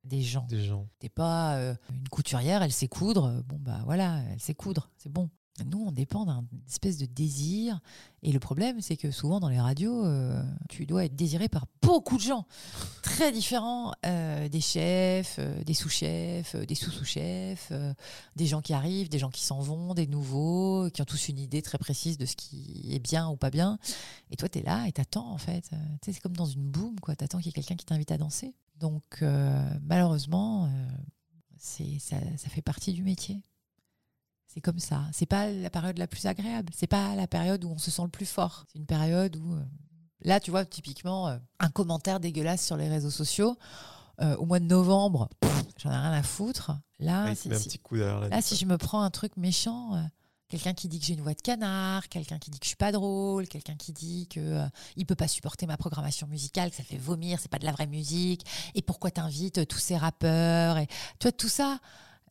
des gens. des gens. T'es pas euh, une couturière, elle sait coudre. Bon, bah voilà, elle sait coudre, c'est bon. Nous, on dépend d'une espèce de désir. Et le problème, c'est que souvent dans les radios, euh, tu dois être désiré par beaucoup de gens très différents euh, des chefs, euh, des sous-chefs, des sous-sous-chefs, des gens qui arrivent, des gens qui s'en vont, des nouveaux, qui ont tous une idée très précise de ce qui est bien ou pas bien. Et toi, tu es là et t'attends, en fait. C'est comme dans une boum, quoi. T'attends qu'il y ait quelqu'un qui t'invite à danser. Donc, malheureusement, ça fait partie du métier. C'est comme ça. C'est pas la période la plus agréable. C'est pas la période où on se sent le plus fort. C'est une période où, euh, là, tu vois, typiquement, euh, un commentaire dégueulasse sur les réseaux sociaux. euh, au mois de novembre, j'en ai rien à foutre. Là, si- met un si- petit coup derrière la Là, nuque, si je me prends un truc méchant, quelqu'un qui dit que j'ai une voix de canard, quelqu'un qui dit que je suis pas drôle, quelqu'un qui dit que il peut pas supporter ma programmation musicale, que ça fait vomir, c'est pas de la vraie musique, et pourquoi t'invites tous ces rappeurs, et tu vois tout ça.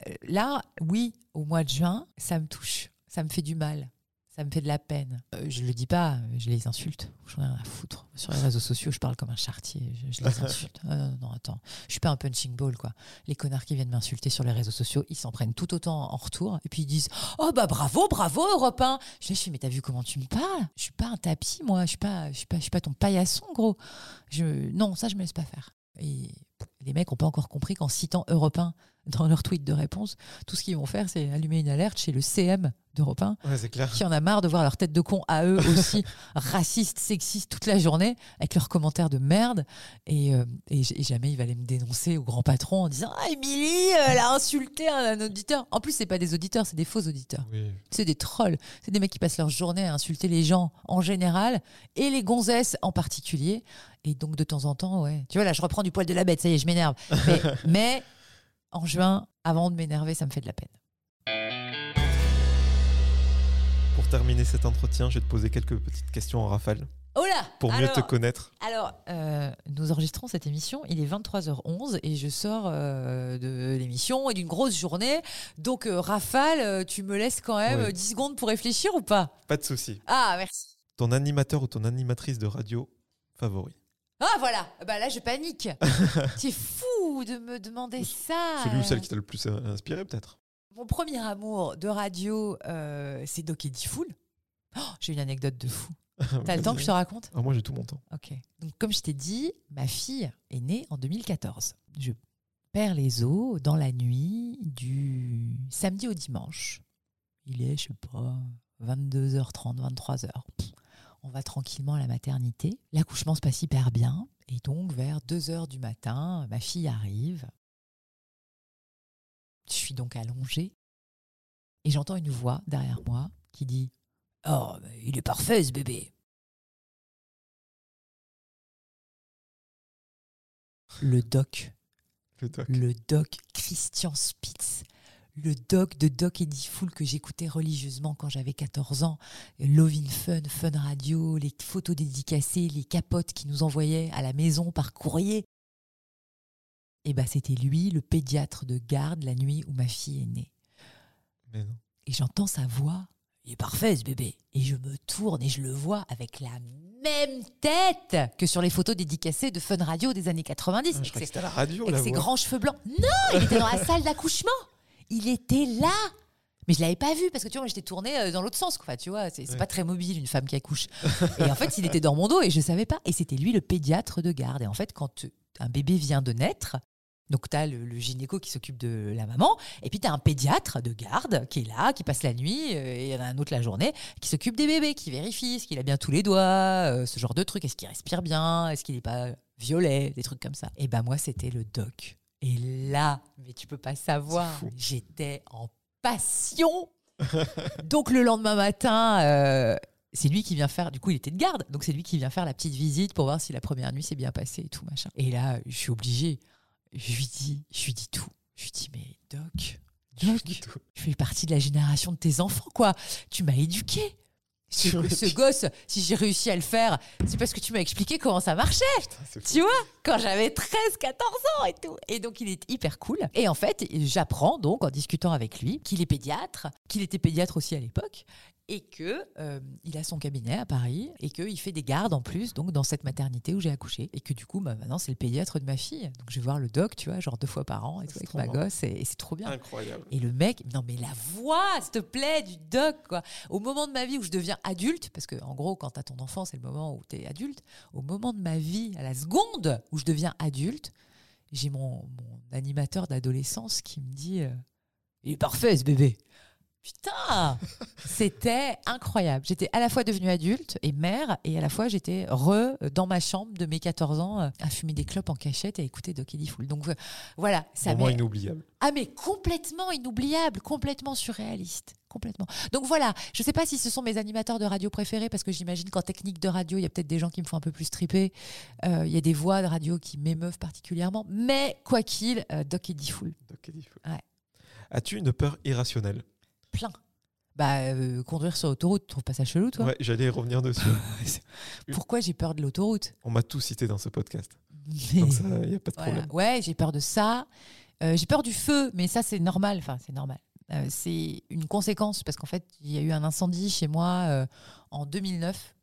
Euh, là, oui, au mois de juin, ça me touche, ça me fait du mal. Ça me fait de la peine. Euh, je le dis pas, je les insulte. J'en ai rien à foutre. Sur les réseaux sociaux, je parle comme un chartier. Je, je les insulte. Ah non, non, attends. Je suis pas un punching ball, quoi les connards qui viennent m'insulter sur les réseaux sociaux, ils s'en prennent tout autant en retour. Et puis ils disent Oh bah bravo, bravo Europe 1 Je dis Mais t'as vu comment tu me parles? Je suis pas un tapis, moi. Je suis pas, je suis pas, je suis pas ton paillasson, gros. Je, non, ça, je me laisse pas faire. Et les mecs n'ont pas encore compris qu'en citant Europe 1 dans leur tweet de réponse, tout ce qu'ils vont faire, c'est allumer une alerte chez le CM d'Europe 1 Ouais, clair. qui en a marre de voir leur tête de con à eux aussi, racistes, sexistes toute la journée, avec leurs commentaires de merde. Et, euh, et, jamais il va aller me dénoncer au grand patron en disant Ah, Émilie, euh, elle a insulté un, un auditeur. En plus, c'est pas des auditeurs, c'est des faux auditeurs. Oui. C'est des trolls. C'est des mecs qui passent leur journée à insulter les gens en général et les gonzesses en particulier. Et donc, de temps en temps, ouais. Tu vois, là, je reprends du poil de la bête, ça y est, je m'énerve. Mais, mais en juin, avant de m'énerver, ça me fait de la peine. Pour terminer cet entretien, je vais te poser quelques petites questions en rafale Oh là pour mieux te connaître. Alors, euh, nous enregistrons cette émission, il est 23h11 et je sors euh, de l'émission et d'une grosse journée. Donc, euh, Rafale, tu me laisses quand même Ouais. euh, 10 secondes pour réfléchir ou pas? Pas de souci. Ah, merci. Ton animateur ou ton animatrice de radio favori? Ah, voilà Bah là, je panique C'est fou de me demander ça Celui ou celle qui t'a le plus euh, inspiré, peut-être? Mon premier amour de radio, euh, c'est Doc Fool. Oh, J'ai une anecdote de fou. T'as le temps que je te raconte? Ah, Moi, j'ai tout mon temps. Ok. Donc, comme je t'ai dit, ma fille est née en 2014. Je perds les os dans la nuit du samedi au dimanche. Il est, je sais pas, 22h30, 23h. On va tranquillement à la maternité. L'accouchement se passe hyper bien. Et donc, vers 2h du matin, ma fille arrive. Je suis donc allongée. Et j'entends une voix derrière moi qui dit Oh, il est parfait ce bébé. Le doc Le doc. le doc Christian Spitz, le doc de Doc Eddie Fool que j'écoutais religieusement quand j'avais 14 ans, Lovin Fun, Fun Radio, les photos dédicacées, les capotes qu'il nous envoyait à la maison par courrier. Et bah c'était lui, le pédiatre de garde, la nuit où ma fille est née. Mais non. Et j'entends sa voix. Il est parfait ce bébé. Et je me tourne et je le vois avec la même tête que sur les photos dédicacées de Fun Radio des années 90. Ah, je avec ses- c'était à la radio, avec ses grands cheveux blancs. Non, il était dans la salle d'accouchement. Il était là. Mais je l'avais pas vu parce que tu vois, j'étais tournée euh, dans l'autre sens. Quoi. Tu vois, c'est Ouais. pas très mobile une femme qui accouche. Et en fait, il était dans mon dos et je savais pas. Et c'était lui le pédiatre de garde. Et en fait, quand euh, un bébé vient de naître, donc tu as le, le gynéco qui s'occupe de la maman, et puis tu as un pédiatre de garde qui est là, qui passe la nuit, euh, et il y en a un autre la journée, qui s'occupe des bébés, qui vérifie est-ce qu'il a bien tous les doigts, euh, ce genre de trucs, est-ce qu'il respire bien, est-ce qu'il n'est pas violet, des trucs comme ça. Et ben moi, c'était le doc. Et là, mais tu peux pas savoir, j'étais en passion. donc le lendemain matin, euh, c'est lui qui vient faire, du coup il était de garde, donc c'est lui qui vient faire la petite visite pour voir si la première nuit s'est bien passée et tout machin. Et là, je suis obligée, je lui dis, je lui dis tout. Je lui dis, mais doc, doc, je fais partie de la génération de tes enfants, quoi. Tu m'as éduqué. Ce, ce gosse, si j'ai réussi à le faire, c'est parce que tu m'as expliqué comment ça marchait. Putain, c'est fou. Tu vois, quand j'avais 13, 14 ans et tout. Et donc, il est hyper cool. Et en fait, j'apprends donc en discutant avec lui qu'il est pédiatre, qu'il était pédiatre aussi à l'époque, et que euh, il a son cabinet à Paris, et qu'il fait des gardes en plus, donc dans cette maternité où j'ai accouché. Et que du coup, bah, maintenant, c'est le pédiatre de ma fille. Donc, je vais voir le doc, tu vois, genre deux fois par an, et tout, C'est avec ma gosse, et, et c'est trop bien. Incroyable. Et le mec, non mais la voix, s'il te plaît, du doc, quoi. Au moment de ma vie où je deviens adulte, parce que en gros, quand t'as ton enfant, c'est le moment où t'es adulte. Au moment de ma vie, à la seconde où je deviens adulte, j'ai mon, mon animateur d'adolescence qui me dit euh, Il est parfait ce bébé. Putain C'était incroyable. J'étais à la fois devenue adulte et mère, et à la fois j'étais re euh, dans ma chambre de mes 14 ans euh, à fumer des clopes en cachette et à écouter Doc Fool. Donc euh, voilà, ça Moment inoubliable. ah mais complètement inoubliable, complètement surréaliste, complètement. Donc voilà, je sais pas si ce sont mes animateurs de radio préférés parce que j'imagine qu'en technique de radio, il y a peut-être des gens qui me font un peu plus triper. Euh, Il y a des voix de radio qui m'émeuvent particulièrement, mais quoi qu'il, euh, Doc Eddie Fool, Doc Eddie Fool. Ouais. As-tu une peur irrationnelle? Plein. Bah euh, conduire sur l'autoroute, tu trouves pas ça chelou toi? Ouais, j'allais y revenir dessus. Pourquoi j'ai peur de l'autoroute? On m'a tout cité dans ce podcast. Donc ça, il n'y a pas de Voilà. problème. Ouais, j'ai peur de ça. Euh, j'ai peur du feu, mais ça, c'est normal. Enfin, c'est normal. Euh, c'est une conséquence parce qu'en fait, il y a eu un incendie chez moi en 2009.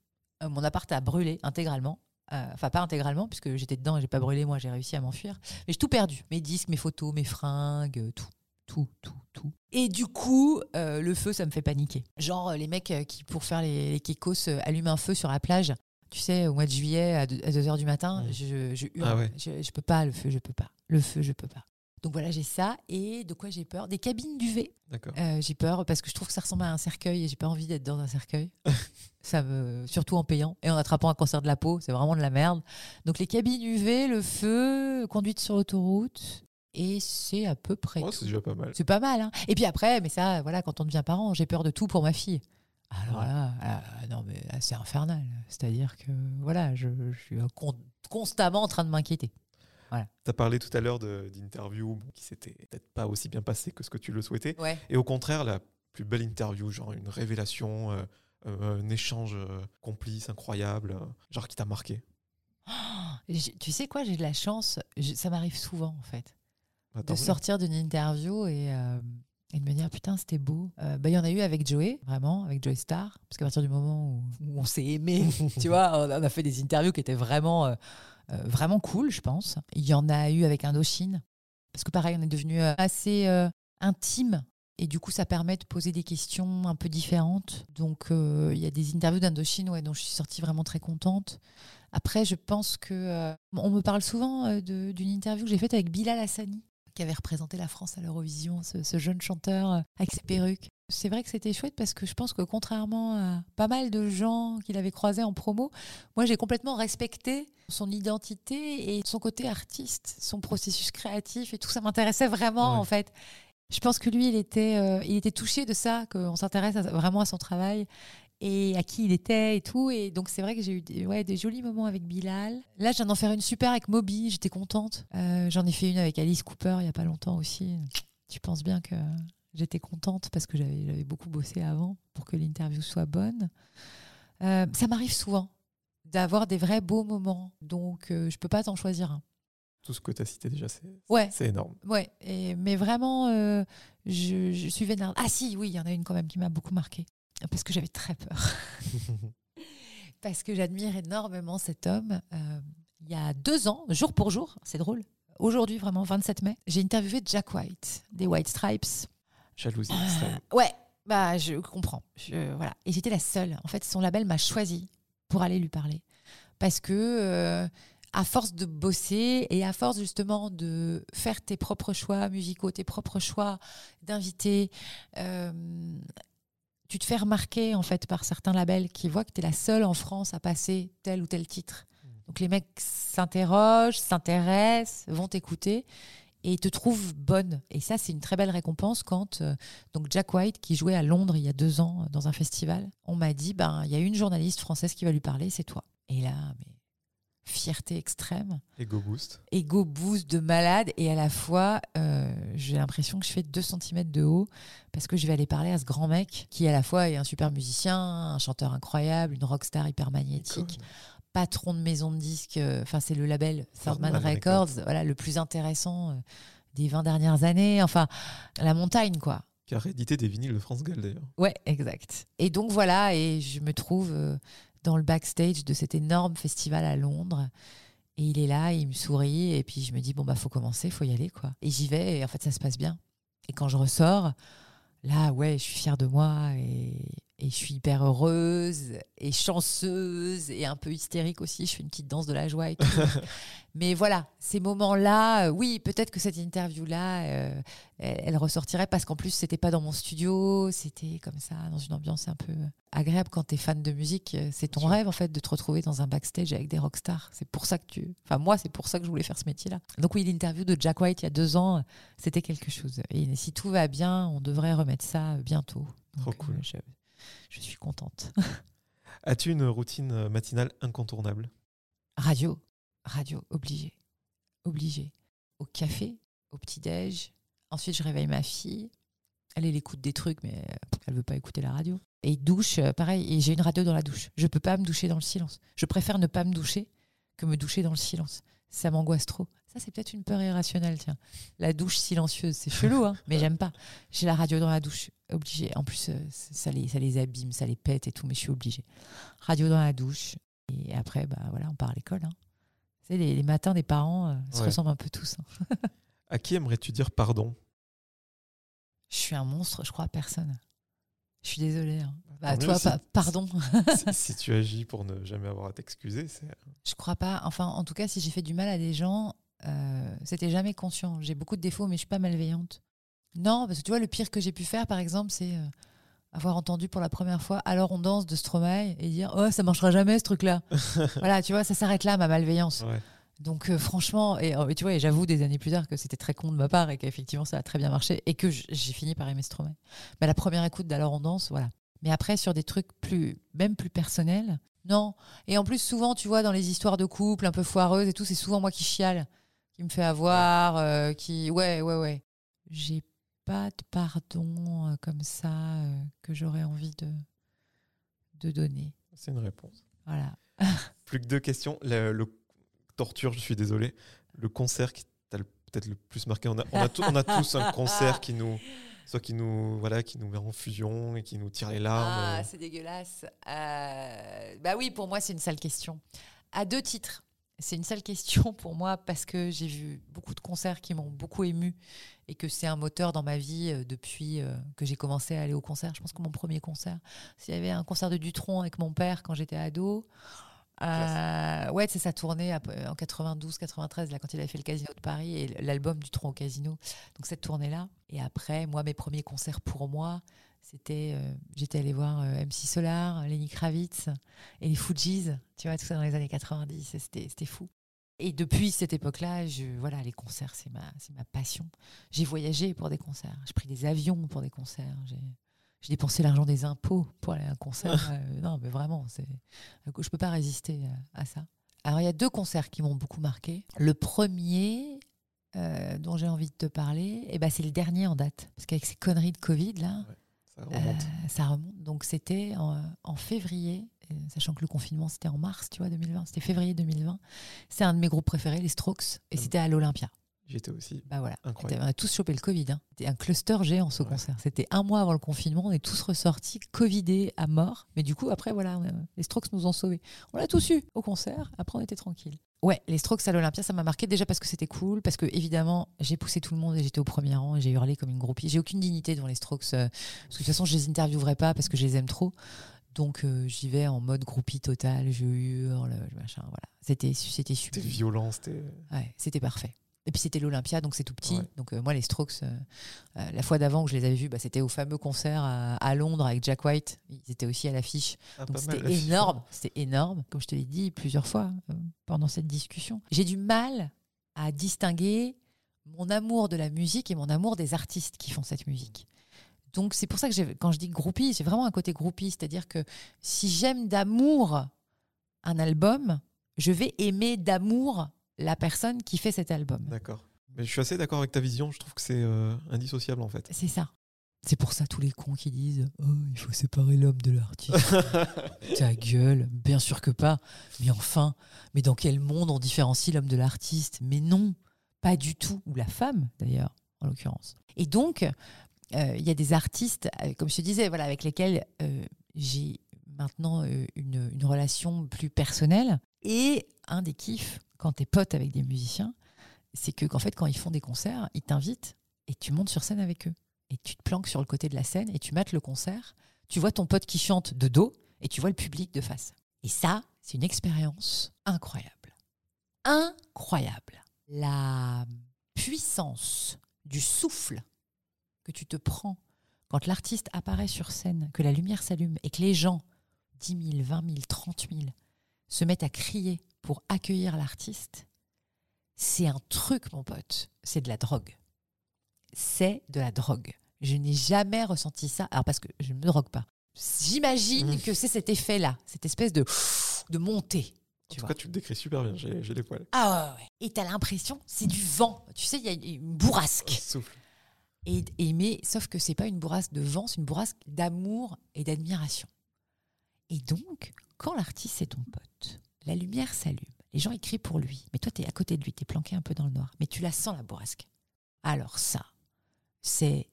Euh, mon appart a brûlé intégralement. Enfin, pas intégralement, puisque j'étais dedans et j'ai pas brûlé. Moi, j'ai réussi à m'enfuir. Mais j'ai tout perdu. Mes disques, mes photos, mes fringues, tout. Tout, tout, tout. Et du coup, euh, le feu, ça me fait paniquer. Genre, euh, les mecs euh, qui, pour faire les, les allument un feu sur la plage. Tu sais, au mois de juillet, à 2h du matin, Ouais. je, je hurle. Ah ouais. je, je peux pas, le feu, je peux pas. Le feu, je peux pas. Donc voilà, j'ai ça. Et de quoi j'ai peur? Des cabines d'UV. D'accord. Euh, j'ai peur parce que je trouve que ça ressemble à un cercueil et j'ai pas envie d'être dans un cercueil. ça me, surtout en payant et en attrapant un cancer de la peau, c'est vraiment de la merde. Donc les cabines UV, le feu, conduite sur autoroute et c'est à peu près. Oh, c'est déjà pas mal. C'est pas mal. Hein et puis après, mais ça, voilà, quand on devient parent, j'ai peur de tout pour ma fille. Alors Ouais. là, euh, non mais c'est infernal. C'est-à-dire que voilà, je, je suis euh, con- constamment en train de m'inquiéter. Tu as parlé tout à l'heure d'interviews qui s'étaient peut-être pas aussi bien passées que ce que tu le souhaitais. Ouais. Et au contraire, la plus belle interview, genre une révélation, euh, euh, un échange euh, complice, incroyable, genre qui t'a marqué. tu sais quoi, j'ai de la chance. je- ça m'arrive souvent en fait. De sortir d'une interview et, euh, et de me dire putain c'était beau. Euh, bah, Il y en a eu avec Joey, vraiment, avec Joey Star, parce qu'à partir du moment où, où on s'est aimé, tu vois, on a fait des interviews qui étaient vraiment, euh, euh, vraiment cool, je pense. Il y en a eu avec Indochine, parce que pareil, on est devenu assez intime. Et du coup, ça permet de poser des questions un peu différentes. Donc, il y a des interviews d'Indochine ouais, dont je suis sortie vraiment très contente. Après, je pense que euh, on me parle souvent euh, d'une interview que j'ai faite avec Bilal Hassani, qui avait représenté la France à l'Eurovision, ce, ce jeune chanteur euh, avec ses perruques. C'est vrai que c'était chouette parce que je pense que contrairement à pas mal de gens qu'il avait croisés en promo, moi j'ai complètement respecté son identité et son côté artiste, son processus créatif et tout ça m'intéressait vraiment Ouais. en fait. Je pense que lui, il était, euh, il était touché de ça, qu'on s'intéresse vraiment à son travail et à qui il était et tout. Et donc c'est vrai que j'ai eu des, ouais, des jolis moments avec Bilal. Là, je viens d'en faire une super avec Moby, j'étais contente. Euh, J'en ai fait une avec Alice Cooper il y a pas longtemps aussi. Tu penses bien que j'étais contente parce que j'avais j'avais beaucoup bossé avant pour que l'interview soit bonne. Euh, ça m'arrive souvent d'avoir des vrais beaux moments, donc euh, je peux pas t'en choisir un. Tout ce que tu as cité déjà, c'est Ouais, c'est énorme. ouais, et- mais vraiment, euh, je, je suis vénère. Ah si, oui, il y en a une quand même qui m'a beaucoup marqué parce que j'avais très peur. parce que j'admire énormément cet homme. Euh, il y a deux ans, jour pour jour, c'est drôle. Aujourd'hui, vraiment, 27 mai, j'ai interviewé Jack White des White Stripes. Jalousie extrême. ouais, bah je comprends. Je- voilà. Et j'étais la seule. En fait, son label m'a choisi pour aller lui parler. Parce que, euh, à force de bosser et à force justement de faire tes propres choix musicaux, tes propres choix d'invités, euh, tu te fais remarquer en fait par certains labels qui voient que tu es la seule en France à passer tel ou tel titre. Donc les mecs s'interrogent, s'intéressent, vont t'écouter et te trouvent bonne. Et ça, c'est une très belle récompense quand euh, donc Jack White, qui jouait à Londres il y a deux ans euh, dans un festival, on m'a dit, ben il y a une journaliste française qui va lui parler, c'est toi. Et là, mais fierté extrême, Ego boost. ego boost de malade et à la fois euh, j'ai l'impression que je fais 2 cm de haut parce que je vais aller parler à ce grand mec qui à la fois est un super musicien, un chanteur incroyable, une rockstar hyper magnétique, patron de maison de disques, euh, enfin c'est le label Third Man Third Man Records, voilà le plus intéressant euh, des 20 dernières années, enfin la montagne quoi. Qui a réédité des vinyles de France Gall d'ailleurs. Ouais, exact. Et donc voilà, et je me trouve euh, dans le backstage de cet énorme festival à Londres. Et il est là, il me sourit, et puis je me dis, bon, bah, faut commencer, faut y aller, quoi. Et j'y vais, et en fait, ça se passe bien. Et quand je ressors, là, ouais, je suis fière de moi, et, et je suis hyper heureuse, et chanceuse, et un peu hystérique aussi. Je fais une petite danse de la joie et tout. Mais voilà, ces moments-là, euh, oui, peut-être que cette interview-là, euh, elle, elle ressortirait parce qu'en plus, c'était pas dans mon studio, c'était comme ça, dans une ambiance un peu agréable. Quand tu es fan de musique, euh, c'est ton rêve, en fait, de te retrouver dans un backstage avec des rockstars. C'est pour ça que tu. Enfin, moi, c'est pour ça que je voulais faire ce métier-là. Donc, oui, l'interview de Jack White il y a deux ans, c'était quelque chose. Et si tout va bien, on devrait remettre ça bientôt. Trop Donc, cool. euh, je, je suis contente. As-tu une routine euh, matinale incontournable? Radio, radio, obligé. Obligé. Au café, au petit-déj. Ensuite, je réveille ma fille. Elle, elle écoute des trucs, mais euh, elle veut pas écouter la radio. Et douche, euh, pareil. Et j'ai une radio dans la douche. Je peux pas me doucher dans le silence. Je préfère ne pas me doucher que me doucher dans le silence. Ça m'angoisse trop. Ça, c'est peut-être une peur irrationnelle, tiens. La douche silencieuse, c'est chelou, hein, mais j'aime pas. J'ai la radio dans la douche, obligé. En plus, euh, ça les, ça les abîme, ça les pète et tout, mais je suis obligée. Radio dans la douche. Et après, bah voilà, on part à l'école. Hein. Les, les matins des parents euh, se Ouais. ressemblent un peu tous. hein. À qui aimerais-tu dire pardon? Je suis un monstre, je crois à personne. Je suis désolée. hein. Bah, mieux, toi, si- pa- pardon. si, si tu agis pour ne jamais avoir à t'excuser, c'est Je crois pas. Enfin, en tout cas, si j'ai fait du mal à des gens, euh, c'était jamais conscient. J'ai beaucoup de défauts, mais je suis pas malveillante. Non, parce que tu vois, le pire que j'ai pu faire, par exemple, c'est euh, avoir entendu pour la première fois Alors on danse de Stromae et dire Oh, ça marchera jamais ce truc-là. voilà, tu vois, ça s'arrête là, ma malveillance. ouais. Donc euh, franchement, et, euh, et tu vois, et j'avoue des années plus tard que c'était très con de ma part et qu'effectivement ça a très bien marché et que j'ai fini par aimer Stromae. Mais la première écoute d'Alors on danse, voilà. Mais après sur des trucs plus, même plus personnels, non. Et en plus souvent, tu vois, dans les histoires de couple un peu foireuses et tout, c'est souvent moi qui chiale, qui me fait avoir, euh, qui, ouais, ouais, ouais. J'ai pas de pardon euh, comme ça euh, que j'aurais envie de de donner. c'est une réponse. Voilà. Plus que deux questions. Le, le- torture, je suis désolé. Le concert qui t'a le- peut-être le plus marqué. On a, on a, tous- on a tous un concert qui nous, soit qui nous, voilà, qui nous met en fusion et qui nous tire les larmes. Ah, c'est dégueulasse. Euh, bah oui, pour moi, c'est une sale question. À deux titres. C'est une sale question pour moi parce que j'ai vu beaucoup de concerts qui m'ont beaucoup ému et que c'est un moteur dans ma vie euh, depuis euh, que j'ai commencé à aller au concert. Je pense que mon premier concert, s'il y avait un concert de Dutronc avec mon père quand j'étais ado. Euh, ouais, c'est sa tournée en 92, 93, là, quand il avait fait le Casino de Paris et l'album Dutronc au Casino. Donc cette tournée-là. Et après, moi, mes premiers concerts pour moi, C'était, euh, j'étais allée voir euh, MC Solar, Lenny Kravitz et les Fujis, tu vois, tout ça dans les années 90. et C'était, fou. Et depuis cette époque-là, je, voilà, les concerts, c'est ma, c'est ma passion. J'ai voyagé pour des concerts. J'ai pris des avions pour des concerts. J'ai, j'ai dépensé l'argent des impôts pour aller à un concert. Euh, non, mais vraiment, c'est, je peux pas résister à, à ça. Alors, il y a deux concerts qui m'ont beaucoup marqué. Le premier, euh, dont j'ai envie de te parler, eh ben, c'est le dernier en date. Parce qu'avec ces conneries de Covid, là, Ça remonte. euh, ça remonte. Donc c'était en, en février, euh, sachant que le confinement c'était en mars, tu vois, 2020. C'était février 2020. C'est un de mes groupes préférés, les Strokes, et c'était à l'Olympia. J'étais aussi. Bah voilà. Incroyable. On a tous chopé le Covid. hein. C'était un cluster géant ce Ouais. concert. C'était un mois avant le confinement. On est tous ressortis Covidés à mort. Mais du coup, après, voilà, euh, les Strokes nous ont sauvés. On l'a tous eu au concert. Après, on était tranquille. Ouais, les Strokes à l'Olympia, ça m'a marqué déjà parce que c'était cool, parce que évidemment, j'ai poussé tout le monde et j'étais au premier rang et j'ai hurlé comme une groupie. J'ai aucune dignité devant les Strokes, euh, parce que de toute façon, je les interviewerai pas parce que je les aime trop. Donc, euh, j'y vais en mode groupie total. Je hurle, machin, voilà. C'était, c'était C'était super. violent, c'était. Ouais, c'était parfait. Et puis c'était l'Olympia, donc c'est tout petit. Ouais. Donc euh, moi, les Strokes, euh, euh, la fois d'avant que je les avais vus, bah, c'était au fameux concert à, à Londres avec Jack White. Ils étaient aussi à l'affiche. Ah, Donc c'était énorme. C'était énorme, comme je te l'ai dit plusieurs fois euh, pendant cette discussion. J'ai du mal à distinguer mon amour de la musique et mon amour des artistes qui font cette musique. Donc c'est pour ça que quand je dis groupie, j'ai vraiment un côté groupie, c'est-à-dire que si j'aime d'amour un album, je vais aimer d'amour la personne qui fait cet album. D'accord. Mais je suis assez d'accord avec ta vision. Je trouve que c'est euh, indissociable en fait. C'est ça. C'est pour ça tous les cons qui disent Oh, il faut séparer l'homme de l'artiste. Ta gueule, bien sûr que pas. Mais enfin, mais dans quel monde on différencie l'homme de l'artiste? Mais non, pas du tout. Ou la femme, d'ailleurs, en l'occurrence. Et donc, euh, il y a des artistes, euh, comme je te disais, voilà, avec lesquels euh, j'ai maintenant une, une relation plus personnelle. Et un des kiffs, quand tu es pote avec des musiciens, c'est que qu'en fait, quand ils font des concerts, ils t'invitent et tu montes sur scène avec eux. Et tu te planques sur le côté de la scène et tu mates le concert. Tu vois ton pote qui chante de dos et tu vois le public de face. Et ça, c'est une expérience incroyable. Incroyable. La puissance du souffle que tu te prends quand l'artiste apparaît sur scène, que la lumière s'allume et que les gens, 10 000, 20 000, 30 000, se mettent à crier pour accueillir l'artiste, c'est un truc, mon pote. C'est de la drogue. C'est de la drogue. Je n'ai jamais ressenti ça. Alors, parce que je ne me drogue pas. J'imagine Mmh. que c'est cet effet-là, cette espèce de, de montée. En Tu tout vois. cas, tu le décris super bien. J'ai j'ai les poils. Ah ouais, ouais. Et t'as l'impression, c'est du vent. Tu sais, il y a une bourrasque. Souffle. Et, et mais sauf que c'est pas une bourrasque de vent, c'est une bourrasque d'amour et d'admiration. Et donc, quand l'artiste est ton pote, la lumière s'allume, les gens écrient pour lui, mais toi tu es à côté de lui, tu es planqué un peu dans le noir, mais tu la sens la bourrasque. Alors ça, c'est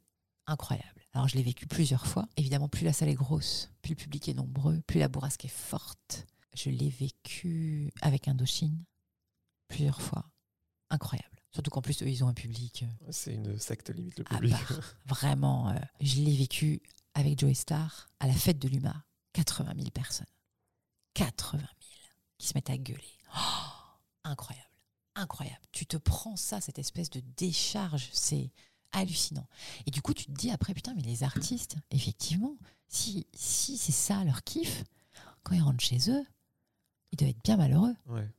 incroyable. Alors je l'ai vécu plusieurs fois. Évidemment, plus la salle est grosse, plus le public est nombreux, plus la bourrasque est forte. Je l'ai vécu avec Indochine plusieurs fois. Incroyable. Surtout qu'en plus, eux, ils ont un public euh, C'est une secte limite le public. Vraiment, euh, je l'ai vécu avec Joey Star à la fête de l'UMA. 80 000 personnes. 80 000 qui se mettent à gueuler. Oh, incroyable. Incroyable. Tu te prends ça, cette espèce de décharge. C'est hallucinant. Et du coup, tu te dis après, putain, mais les artistes, effectivement, si, si c'est ça leur kiff, quand ils rentrent chez eux, ils doivent être bien malheureux. Ouais.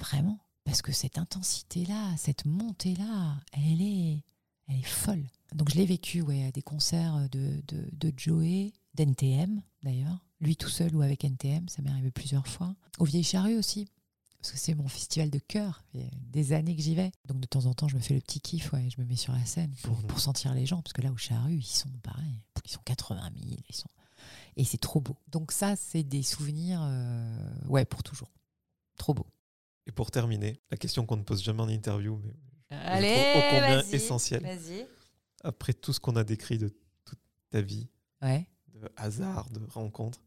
Vraiment. Parce que cette intensité-là, cette montée-là, elle est, elle est folle. Donc je l'ai vécu ouais, à des concerts de, de, de Joey, d'NTM d'ailleurs. Lui tout seul ou avec NTM, ça m'est arrivé plusieurs fois. Au Vieille Charrue aussi, parce que c'est mon festival de cœur. Il y a des années que j'y vais. Donc de temps en temps, je me fais le petit kiff, ouais, je me mets sur la scène pour, Mhm. pour sentir les gens. Parce que là, au Charrue, ils sont pareil. Ils sont 80 000. Ils sont... Et c'est trop beau. Donc ça, c'est des souvenirs, euh, ouais, pour toujours. Trop beau. Et pour terminer, la question qu'on ne pose jamais en interview, mais Allez, ô combien vas-y, essentiel. Vas-y. après tout ce qu'on a décrit de toute ta vie, Ouais. De hasard, de rencontres,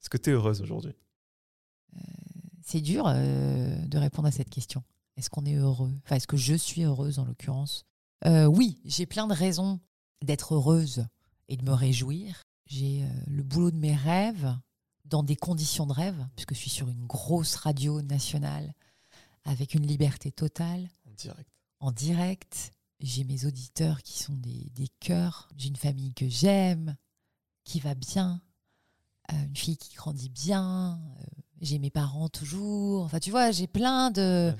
est-ce que tu es heureuse aujourd'hui? C'est dur euh, de répondre à cette question. Est-ce qu'on est heureux? Enfin, est-ce que je suis heureuse en l'occurrence? Euh, Oui, j'ai plein de raisons d'être heureuse et de me réjouir. J'ai euh, le boulot de mes rêves dans des conditions de rêve, puisque je suis sur une grosse radio nationale avec une liberté totale. en direct en direct. J'ai mes auditeurs qui sont des, des cœurs. J'ai une famille que j'aime. Qui va bien, euh, une fille qui grandit bien. euh, j'ai mes parents toujours. Enfin, tu vois, j'ai plein de.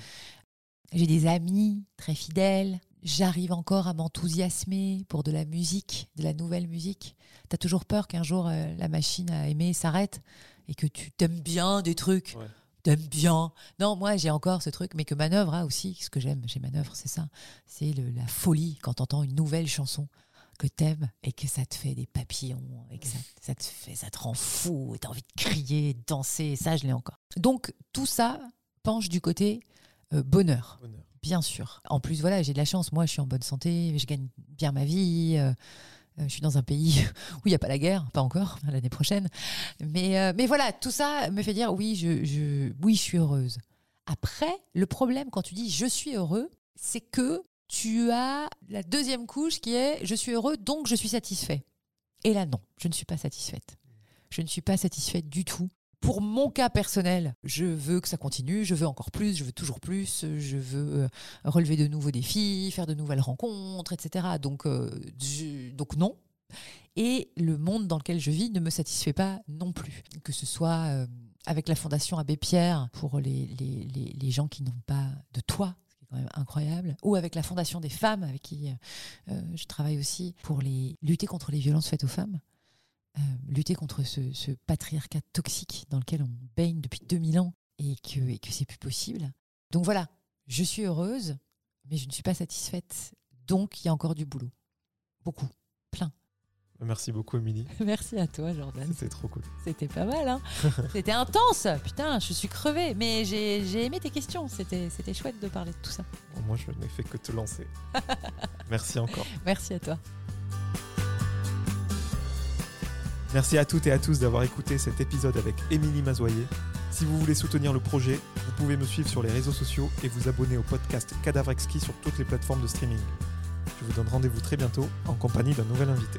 J'ai des amis très fidèles. J'arrive encore à m'enthousiasmer pour de la musique, de la nouvelle musique. T'as toujours peur qu'un jour euh, la machine à aimer s'arrête et que tu t'aimes bien des trucs. Ouais. T'aimes bien. Non, moi j'ai encore ce truc, mais que Manœuvre a aussi. Ce que j'aime chez Manœuvre, c'est ça. C'est la folie quand t'entends une nouvelle chanson que t'aimes et que ça te fait des papillons et que ça, ça te fait, ça te rend fou et t'as envie de crier, de danser. Et ça, je l'ai encore. Donc tout ça penche du côté euh, bonheur. Bonheur. Bien sûr. En plus, voilà, j'ai de la chance. Moi, je suis en bonne santé, je gagne bien ma vie. euh, euh, je suis dans un pays où il n'y a pas la guerre, pas encore, l'année prochaine. Mais, euh, mais voilà, tout ça me fait dire oui, je, je, oui, je suis heureuse. Après, le problème quand tu dis je suis heureux, c'est que tu as la deuxième couche qui est je suis heureux, donc je suis satisfait. Et là, non, je ne suis pas satisfaite. Je ne suis pas satisfaite du tout. Pour mon cas personnel, je veux que ça continue, je veux encore plus, je veux toujours plus, je veux euh, relever de nouveaux défis, faire de nouvelles rencontres, etc. Donc, euh, donc non. Et le monde dans lequel je vis ne me satisfait pas non plus. Que ce soit euh, avec la Fondation Abbé Pierre pour les, les, les, les gens qui n'ont pas de toit, incroyable, ou avec la Fondation des femmes avec qui euh, je travaille aussi pour les, lutter contre les violences faites aux femmes. Euh, lutter contre ce, ce patriarcat toxique dans lequel on baigne depuis 2000 ans et que, et que c'est plus possible. Donc voilà, je suis heureuse, mais je ne suis pas satisfaite. Donc il y a encore du boulot. Beaucoup. Plein. Merci beaucoup, Émilie. Merci à toi, Jordan. C'était trop cool. C'était pas mal, hein C'était intense. Putain, je suis crevée. Mais j'ai aimé tes questions. C'était c'était chouette de parler de tout ça. Bon, moi, je n'ai fait que te lancer. Merci encore. Merci à toi. Merci à toutes et à tous d'avoir écouté cet épisode avec Émilie Mazoyer. Si vous voulez soutenir le projet, vous pouvez me suivre sur les réseaux sociaux et vous abonner au podcast Cadavre Exquis sur toutes les plateformes de streaming. Je vous donne rendez-vous très bientôt en compagnie d'un nouvel invité.